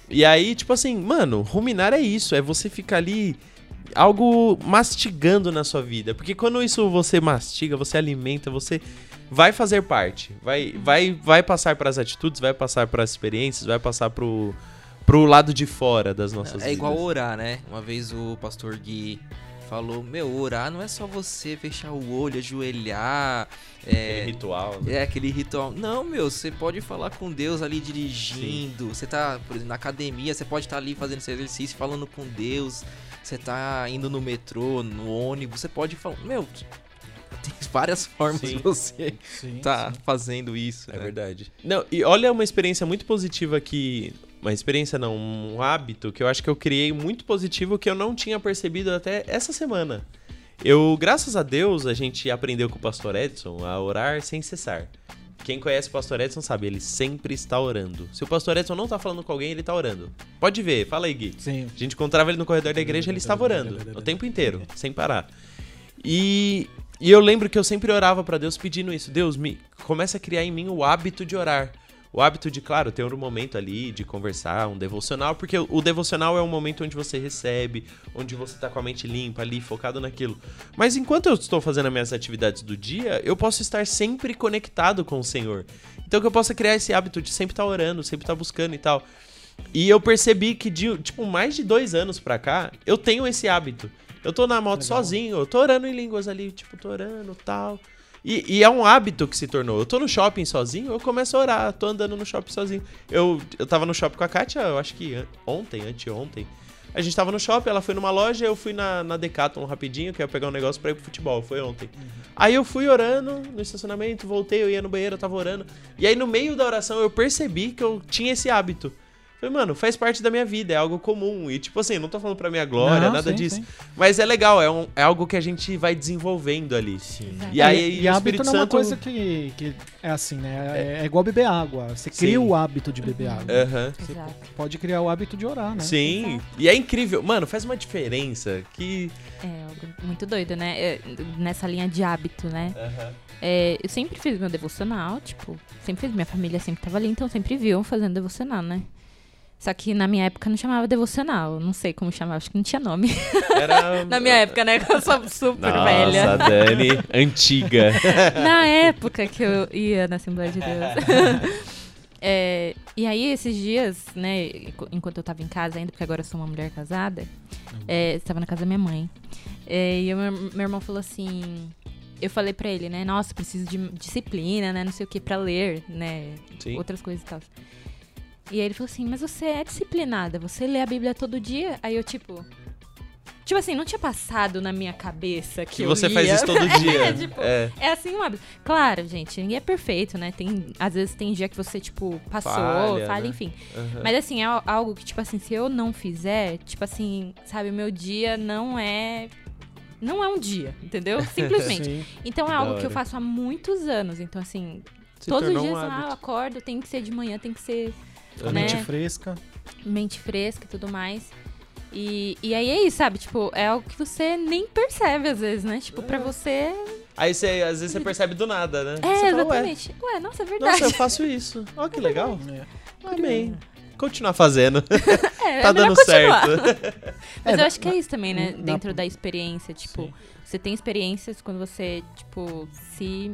E aí, tipo assim, mano, ruminar é isso, é você ficar ali algo mastigando na sua vida, porque quando isso você mastiga, você alimenta, você vai fazer parte, vai vai vai passar para as atitudes, vai passar para as experiências, vai passar pro pro lado de fora das nossas É igual vidas. orar, né? Uma vez o pastor Gui falou: Meu, orar não é só você fechar o olho, ajoelhar. Aquele É, ritual. né? É aquele ritual. Não, meu, você pode falar com Deus ali dirigindo. Você tá, por exemplo, na academia, você pode estar ali fazendo seu exercício, falando com Deus. Você tá indo no metrô, no ônibus, você pode falar. Meu, tem várias formas Sim. de você Sim, tá sim. fazendo isso. É né? verdade. Não, e olha uma experiência muito positiva que. Uma experiência não, um hábito que eu acho que eu criei muito positivo que eu não tinha percebido até essa semana. Eu, graças a Deus, a gente aprendeu com o pastor Edson a orar sem cessar. Quem conhece o pastor Edson sabe, ele sempre está orando. Se o pastor Edson não tá falando com alguém, ele tá orando. Pode ver, fala aí, Gui. Sim. A gente encontrava ele no corredor da igreja, ele estava orando o tempo inteiro, sem parar. E, e eu lembro que eu sempre orava pra Deus pedindo isso. Deus, me começa a criar em mim o hábito de orar. O hábito de, claro, ter um momento ali de conversar, um devocional, porque o, devocional é um momento onde você recebe, onde você tá com a mente limpa ali, focado naquilo. Mas enquanto eu estou fazendo as minhas atividades do dia, eu posso estar sempre conectado com o Senhor. Então que eu possa criar esse hábito de sempre estar orando, sempre estar buscando e tal. E eu percebi que, de, tipo, mais de dois anos pra cá, eu tenho esse hábito. Eu tô na moto Legal. sozinho, eu tô orando em línguas ali, tipo, tô orando tal. E, e é um hábito que se tornou. Eu tô no shopping sozinho, eu começo a orar, tô andando no shopping sozinho. Eu, eu tava no shopping com a Kátia, eu acho que ontem, anteontem. A gente tava no shopping, ela foi numa loja, eu fui na, na Decathlon rapidinho, que eu ia pegar um negócio pra ir pro futebol, foi ontem. Aí eu fui orando no estacionamento, voltei, eu ia no banheiro, eu tava orando. E aí no meio da oração eu percebi que eu tinha esse hábito. Falei, mano, faz parte da minha vida, é algo comum. E tipo assim, não tô falando pra minha glória, Não, nada sim, disso. sim. Mas é legal, é, um- é algo que a gente vai desenvolvendo ali. Sim. E aí e, o e hábito Espírito não é uma Santo. coisa que, que é assim, né? É, é igual beber água. Você cria Sim. o hábito de beber água. Aham. Exato. Pode criar o hábito de orar, né? Sim. Exato. E é incrível. Mano, faz uma diferença que. É algo muito doido, né? É, Nessa linha de hábito, né? É, eu sempre fiz meu devocional, tipo, sempre fiz, minha família sempre tava ali, então sempre viam fazendo devocional, né? Só que na minha época não chamava devocional. Não sei como chamava, acho que não tinha nome. Era... na minha época, né? Que eu sou super Nossa, velha. Dani, antiga. Na época que eu ia na Assembleia de Deus. É, e aí, esses dias, né, enquanto eu tava em casa ainda, porque agora eu sou uma mulher casada, é, estava na casa da minha mãe. É, e o meu, meu irmão falou assim. Eu falei pra ele, né? Nossa, preciso de disciplina, né? Não sei o que, pra ler, né? Sim. Outras coisas e tal. E aí ele falou assim, mas você é disciplinada, você lê a Bíblia todo dia? Aí eu, tipo. Tipo assim, não tinha passado na minha cabeça que, Que você faz lia. isso todo dia. é, tipo, É. é assim um hábito. Claro, gente, ninguém é perfeito, né? Tem, às vezes tem dia que você, tipo, passou, Falha, falha, né? enfim. Aham. Mas assim, é al- algo que, tipo assim, se eu não fizer, tipo assim, sabe, o meu dia não é. Não é um dia, entendeu? Simplesmente. Sim. Então é algo que eu faço há muitos anos. Então, assim, Se todos os dias um ah, eu acordo, tem que ser de manhã, tem que ser A né? mente fresca. mente fresca e tudo mais. E, e aí é isso, sabe? Tipo, é algo que você nem percebe às vezes, né? Tipo, pra você. Aí você, às vezes você percebe do nada, né? É, Você fala, "Ué, exatamente. Ué, nossa, é verdade. Nossa, eu faço isso. Ó, que legal. É. Amém. Continuar fazendo. É, tá é dando continuar. certo. Mas É, eu acho que é isso também, né? na- Dentro da experiência, tipo, Sim. você tem experiências quando você, tipo, se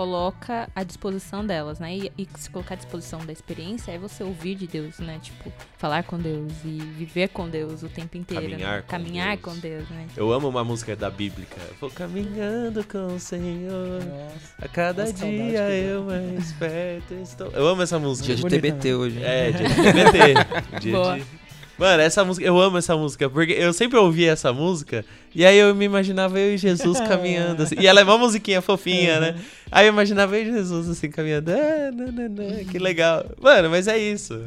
coloca à disposição delas, né? E, e se colocar à disposição da experiência é você ouvir de Deus, né? Tipo, falar com Deus e viver com Deus o tempo inteiro. né? Caminhar com Caminhar Deus. com Deus, né? Eu amo uma música da Bíblica. Vou caminhando com o Senhor. Nossa. A cada Nossa, dia eu mais perto estou. Eu amo essa música. Dia de TBT né? hoje. hein? É, dia de TBT. Dia Boa. de... Mano, essa música, eu amo essa música, porque eu sempre ouvi essa música e aí eu me imaginava eu e Jesus caminhando assim. E ela é uma musiquinha fofinha, né? Aí eu imaginava eu e Jesus assim caminhando. Ah, nananã, que legal. Mano, mas é isso.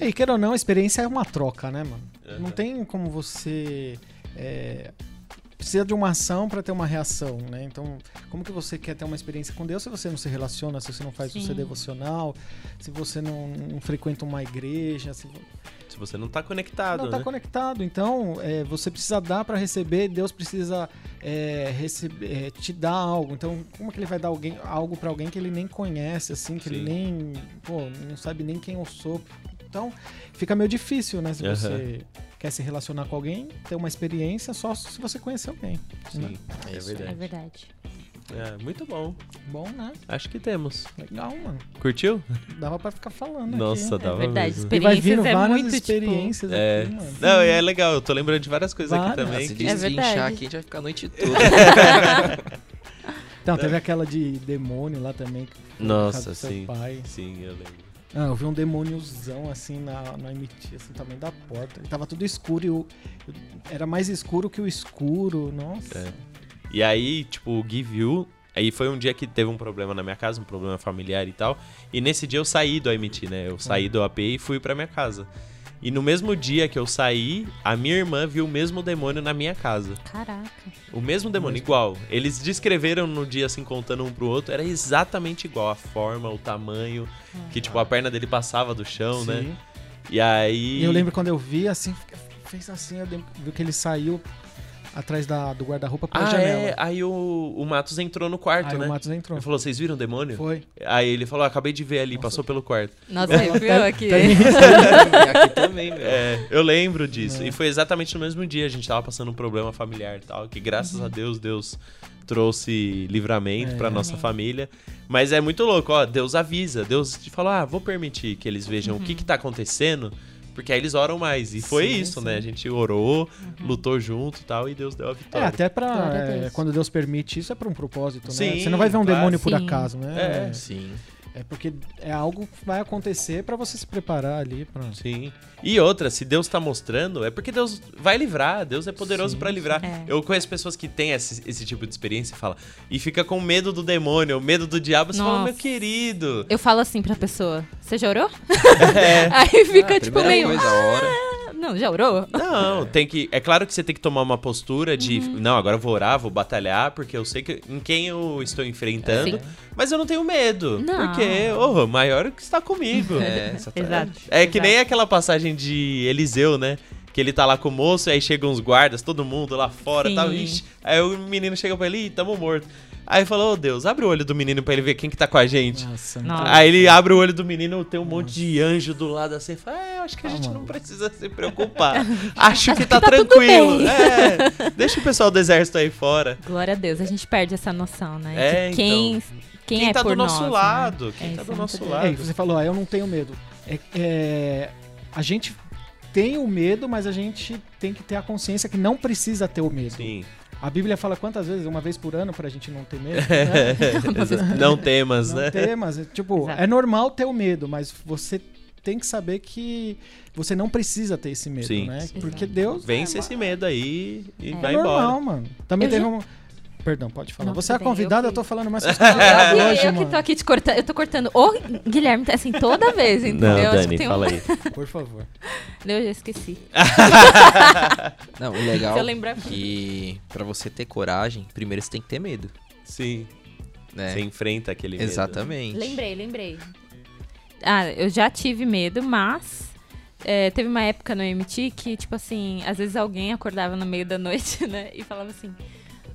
É, e queira ou não, a experiência é uma troca, né, mano? Aham. Não tem como você. é, precisa de uma ação para ter uma reação, né? Então, como que você quer ter uma experiência com Deus se você não se relaciona, se você não faz o seu devocional, se você não, não frequenta uma igreja, se Se você não tá conectado, não está né? conectado. Então, é, você precisa dar para receber, Deus precisa é, receber, é, te dar algo. Então, como que ele vai dar alguém, algo para alguém que ele nem conhece, assim, que ele Sim. nem, pô, não sabe nem quem eu sou? Então, fica meio difícil, né? Se Aham. você quer se relacionar com alguém, ter uma experiência só se você conhecer alguém. né? Sim, É é aí. É verdade. É, muito bom. Bom, né? Acho que temos. Legal, mano. Curtiu? Dava pra ficar falando Nossa, aqui. dava É verdade. mesmo. E vai vindo Experiências é várias muito, tipo, experiências É. aqui, mano. Não, é legal, eu tô lembrando de várias coisas aqui Várias. Também. se que- É aqui, a gente vai ficar a noite toda. Então, teve aquela de demônio lá também. que foi na Nossa, casa do seu sim. pai. Sim, eu lembro. Ah, eu vi um demôniozão assim na, na MT, assim, tamanho da porta. E tava tudo escuro e o, eu- era mais escuro que o escuro. Nossa. É. E aí, tipo, o Give You. Aí foi um dia que teve um problema na minha casa, um problema familiar e tal. E nesse dia eu saí do AMT, né? Eu saí do AP e fui pra minha casa. E no mesmo dia que eu saí, a minha irmã viu o mesmo demônio na minha casa. Caraca. O mesmo demônio, igual. Eles descreveram no dia, assim, contando um pro outro, era exatamente igual. A forma, o tamanho, que, tipo, a perna dele passava do chão, né? Sim. E aí. E eu lembro quando eu vi, assim, fez assim, eu lembro- vi que ele saiu atrás da, do guarda-roupa pela Ah, janela. é. Aí o, o Matos entrou no quarto, Aí né? o Matos entrou. Ele falou: vocês viram o demônio? Foi. Aí ele falou: acabei de ver ali, Nossa. passou pelo quarto. Nossa, arrepiou aqui. E aqui também, meu. É, eu lembro disso. É. E foi exatamente no mesmo dia. A gente tava passando um problema familiar e tal. Que graças a Deus, Deus trouxe livramento É. pra nossa família. Mas é muito louco, ó. Deus avisa. Deus te falou: ah, vou permitir que eles vejam Uhum. o que que tá acontecendo. Porque aí eles oram mais. E foi Sim, isso, sim. né? A gente orou, Uhum. lutou junto e tal. E Deus deu a É, vitória. até pra. É, quando Deus permite isso, é pra um propósito, né? Sim, Você não vai ver um claro. demônio por acaso, né? É. É, Sim. É porque é algo que vai acontecer pra você se preparar ali. Pra... Sim. E outra, se Deus tá mostrando, é porque Deus vai livrar. Deus é poderoso pra livrar. É. Eu conheço pessoas que têm esse, esse tipo de experiência e fala e fica com medo do demônio, medo do diabo. Você fala, Nossa. meu querido. Eu falo assim pra pessoa: Você já orou? É. Aí fica Ah, tipo meio. coisa, hora. Não, já orou? Não, tem que. É claro que você tem que tomar uma postura de. Uhum. Não, agora eu vou orar, vou batalhar, porque eu sei que, em quem eu estou enfrentando. Sim. Mas eu não tenho medo. Não. Porque, oh, o maior que está comigo. É, Exato. É que exato. nem aquela passagem de Eliseu, né? Que ele tá lá com o moço, aí chegam uns guardas, todo mundo lá fora e Sim. tal. Ixi, aí o menino chega pra ele, ih, tamo morto. Aí falou, ô Deus, abre o olho do menino pra ele ver quem que tá com a gente. Nossa, Nossa. Aí ele abre o olho do menino, tem um monte de anjo do lado assim, fala, é, acho que a Ah, gente não precisa se preocupar. Acho que que tá, tá tranquilo. É, deixa o pessoal do exército aí fora. Glória a Deus, a gente perde essa noção, né? É, de quem, então. quem, Quem é tá por do nosso nós, lado, né? quem É, tá do é nosso muito lado. É, você falou, ah, eu não tenho medo. É, é, a gente tem o medo, mas a gente tem que ter a consciência que não precisa ter o medo. Sim. A Bíblia fala quantas vezes? Uma vez por ano pra gente não ter medo? né? Não temas, Não né? ter, mas, tipo, Exato. é normal ter o medo, mas você tem que saber que você não precisa ter esse medo, Sim. né? Exato. Porque Deus Vence esse medo aí e É vai é normal, embora. mano. Também Eu teve já- um... Perdão, pode falar. Não, você é a bem, convidada, eu eu tô que- falando mais com as Eu, que- hoje, eu que tô aqui te cortando. Eu tô cortando o Guilherme, assim, toda vez, entendeu? Não, Eu que Dani, tem um- fala aí. Por favor. Eu já esqueci. Não, o legal Se eu lembrar- é que pra você ter coragem, primeiro você tem que ter medo, Sim. né? Você enfrenta aquele medo. Exatamente. Lembrei, lembrei. Ah, eu já tive medo, mas é, teve uma época no MT que, tipo assim, às vezes alguém acordava no meio da noite, né? E falava assim,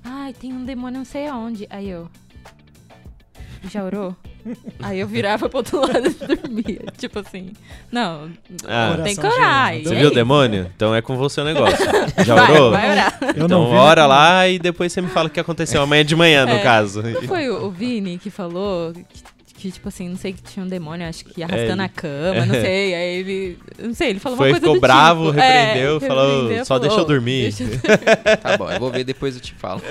ai, tem um demônio não sei aonde. Aí eu. Já orou? Aí eu virava pro outro lado e dormia. Tipo assim. Não, Ah. tem Coração coragem. Você viu o demônio? Então é com você o negócio. Já Vai, orou? vai orar. Eu Então não vi, ora lá e depois você me fala o que aconteceu amanhã de manhã, no É. caso. Não foi o, o Vini que falou que, que, tipo assim, não sei que tinha um demônio, acho que arrastando É, a cama, não sei. Aí ele. Não sei, ele falou Foi, uma coisa ficou do bravo, tipo. repreendeu, É, falou, repreendeu, só deixa eu dormir. deixa eu- Tá bom, eu vou ver depois eu te falo.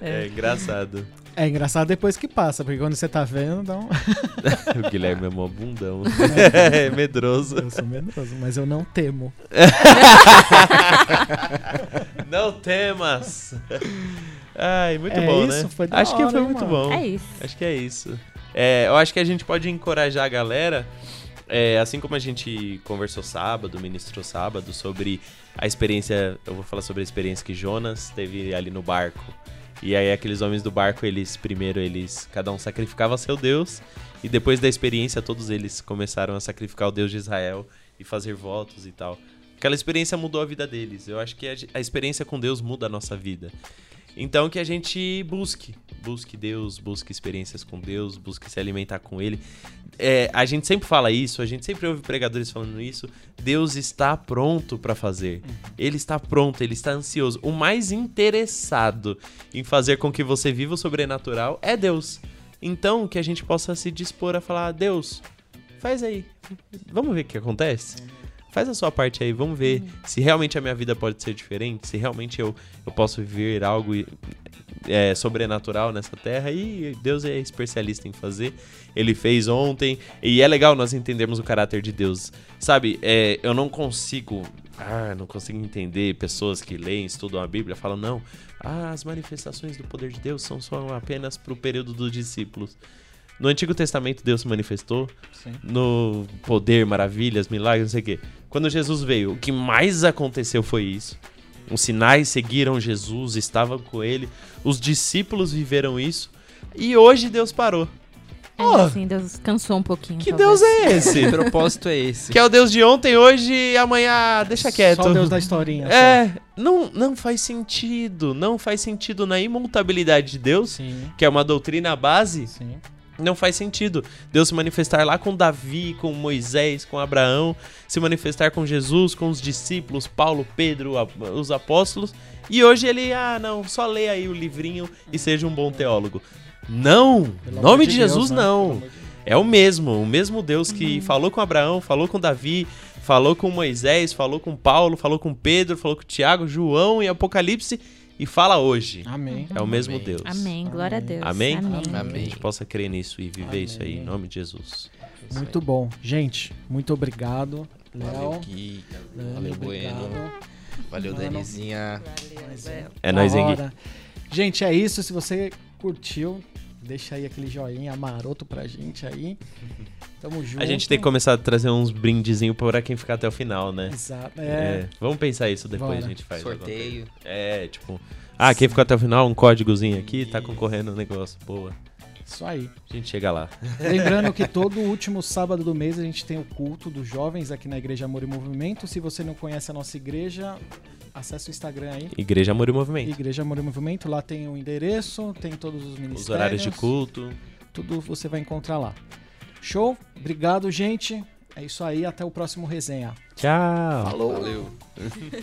É engraçado. É engraçado depois que passa, porque quando você tá vendo, dá um... O Guilherme é mó bundão. é medroso. Eu sou medroso, mas eu não temo. Não temas. Ai, muito É bom, isso? né? Foi da acho que hora, foi hein, muito mano? bom. É isso. Acho que é isso. É, eu acho que a gente pode encorajar a galera, é, assim como a gente conversou sábado, ministrou sábado, sobre a experiência. Eu vou falar sobre a experiência que Jonas teve ali no barco. E aí aqueles homens do barco, eles primeiro eles cada um sacrificava seu Deus e depois da experiência todos eles começaram a sacrificar o Deus de Israel e fazer votos e tal. Aquela experiência mudou a vida deles. Eu acho que a, a experiência com Deus muda a nossa vida. Então que a gente busque, busque Deus, busque experiências com Deus, busque se alimentar com Ele. É, a gente sempre fala isso, a gente sempre ouve pregadores falando isso. Deus está pronto para fazer. Ele está pronto, ele está ansioso. O mais interessado em fazer com que você viva o sobrenatural é Deus. Então que a gente possa se dispor a falar: Deus, faz aí, vamos ver o que acontece. Faz a sua parte aí, vamos ver se realmente a minha vida pode ser diferente, se realmente eu, eu posso viver algo é, sobrenatural nessa terra. E Deus é especialista em fazer. Ele fez ontem. E é legal nós entendermos o caráter de Deus. Sabe, é, eu não consigo. Ah, não consigo entender pessoas que leem, estudam a Bíblia, falam, não, ah, as manifestações do poder de Deus são só apenas para o período dos discípulos. No Antigo Testamento, Deus se manifestou Sim. no poder, maravilhas, milagres, não sei o quê. Quando Jesus veio, o que mais aconteceu foi isso. Os sinais seguiram Jesus, estavam com ele. Os discípulos viveram isso. E hoje Deus parou. É, Oh, assim, Deus cansou um pouquinho. Que talvez. Deus é esse? Que propósito é esse? que é o Deus de ontem, hoje e amanhã. Deixa quieto. Só o Deus da historinha. É, não, não faz sentido. Não faz sentido na imutabilidade de. Deus, Sim, que é uma doutrina base. sim. Não faz sentido Deus se manifestar lá com Davi, com Moisés, com Abraão, se manifestar com Jesus, com os discípulos, Paulo, Pedro, os apóstolos, e hoje ele, ah, não, só lê aí o livrinho e seja um bom teólogo. Não! Pelo nome de Deus, Jesus, né? não. De. É o mesmo, o mesmo Deus que falou com Abraão, falou com Davi, falou com Moisés, falou com Paulo, falou com Pedro, falou com Tiago, João e Apocalipse e fala hoje. Amém. É o mesmo Amém. Deus. Amém, glória a Deus. Amém? Amém. Que a Amém. gente possa crer nisso e viver isso aí, em Amém. nome de Jesus. Muito bom. Gente, muito obrigado. Valeu, Léo. Valeu, Bueno. Valeu, Mano. Danizinha. É Da nóis, hein, Gui? Gente, é isso. Se você curtiu, deixa aí aquele joinha maroto pra gente aí. Tamo junto. A gente tem que começar a trazer uns brindezinhos pra quem ficar até o final, né? Exato. É. É. Vamos pensar isso depois, Bora. a gente faz. Sorteio. É, tipo... Ah, quem ficou até o final, um códigozinho aqui, tá concorrendo um negócio. Boa. Isso aí. A gente chega lá. Lembrando que todo último sábado do mês a gente tem o culto dos jovens aqui na Igreja Amor e Movimento. Se você não conhece a nossa igreja, acesse o Instagram aí. Igreja Amor e Movimento. Igreja Amor e Movimento, lá tem o endereço, tem todos os ministérios. Os horários de culto. Tudo você vai encontrar lá. Show? Obrigado, gente. É isso aí, até o próximo resenha. Tchau. Falou! Valeu.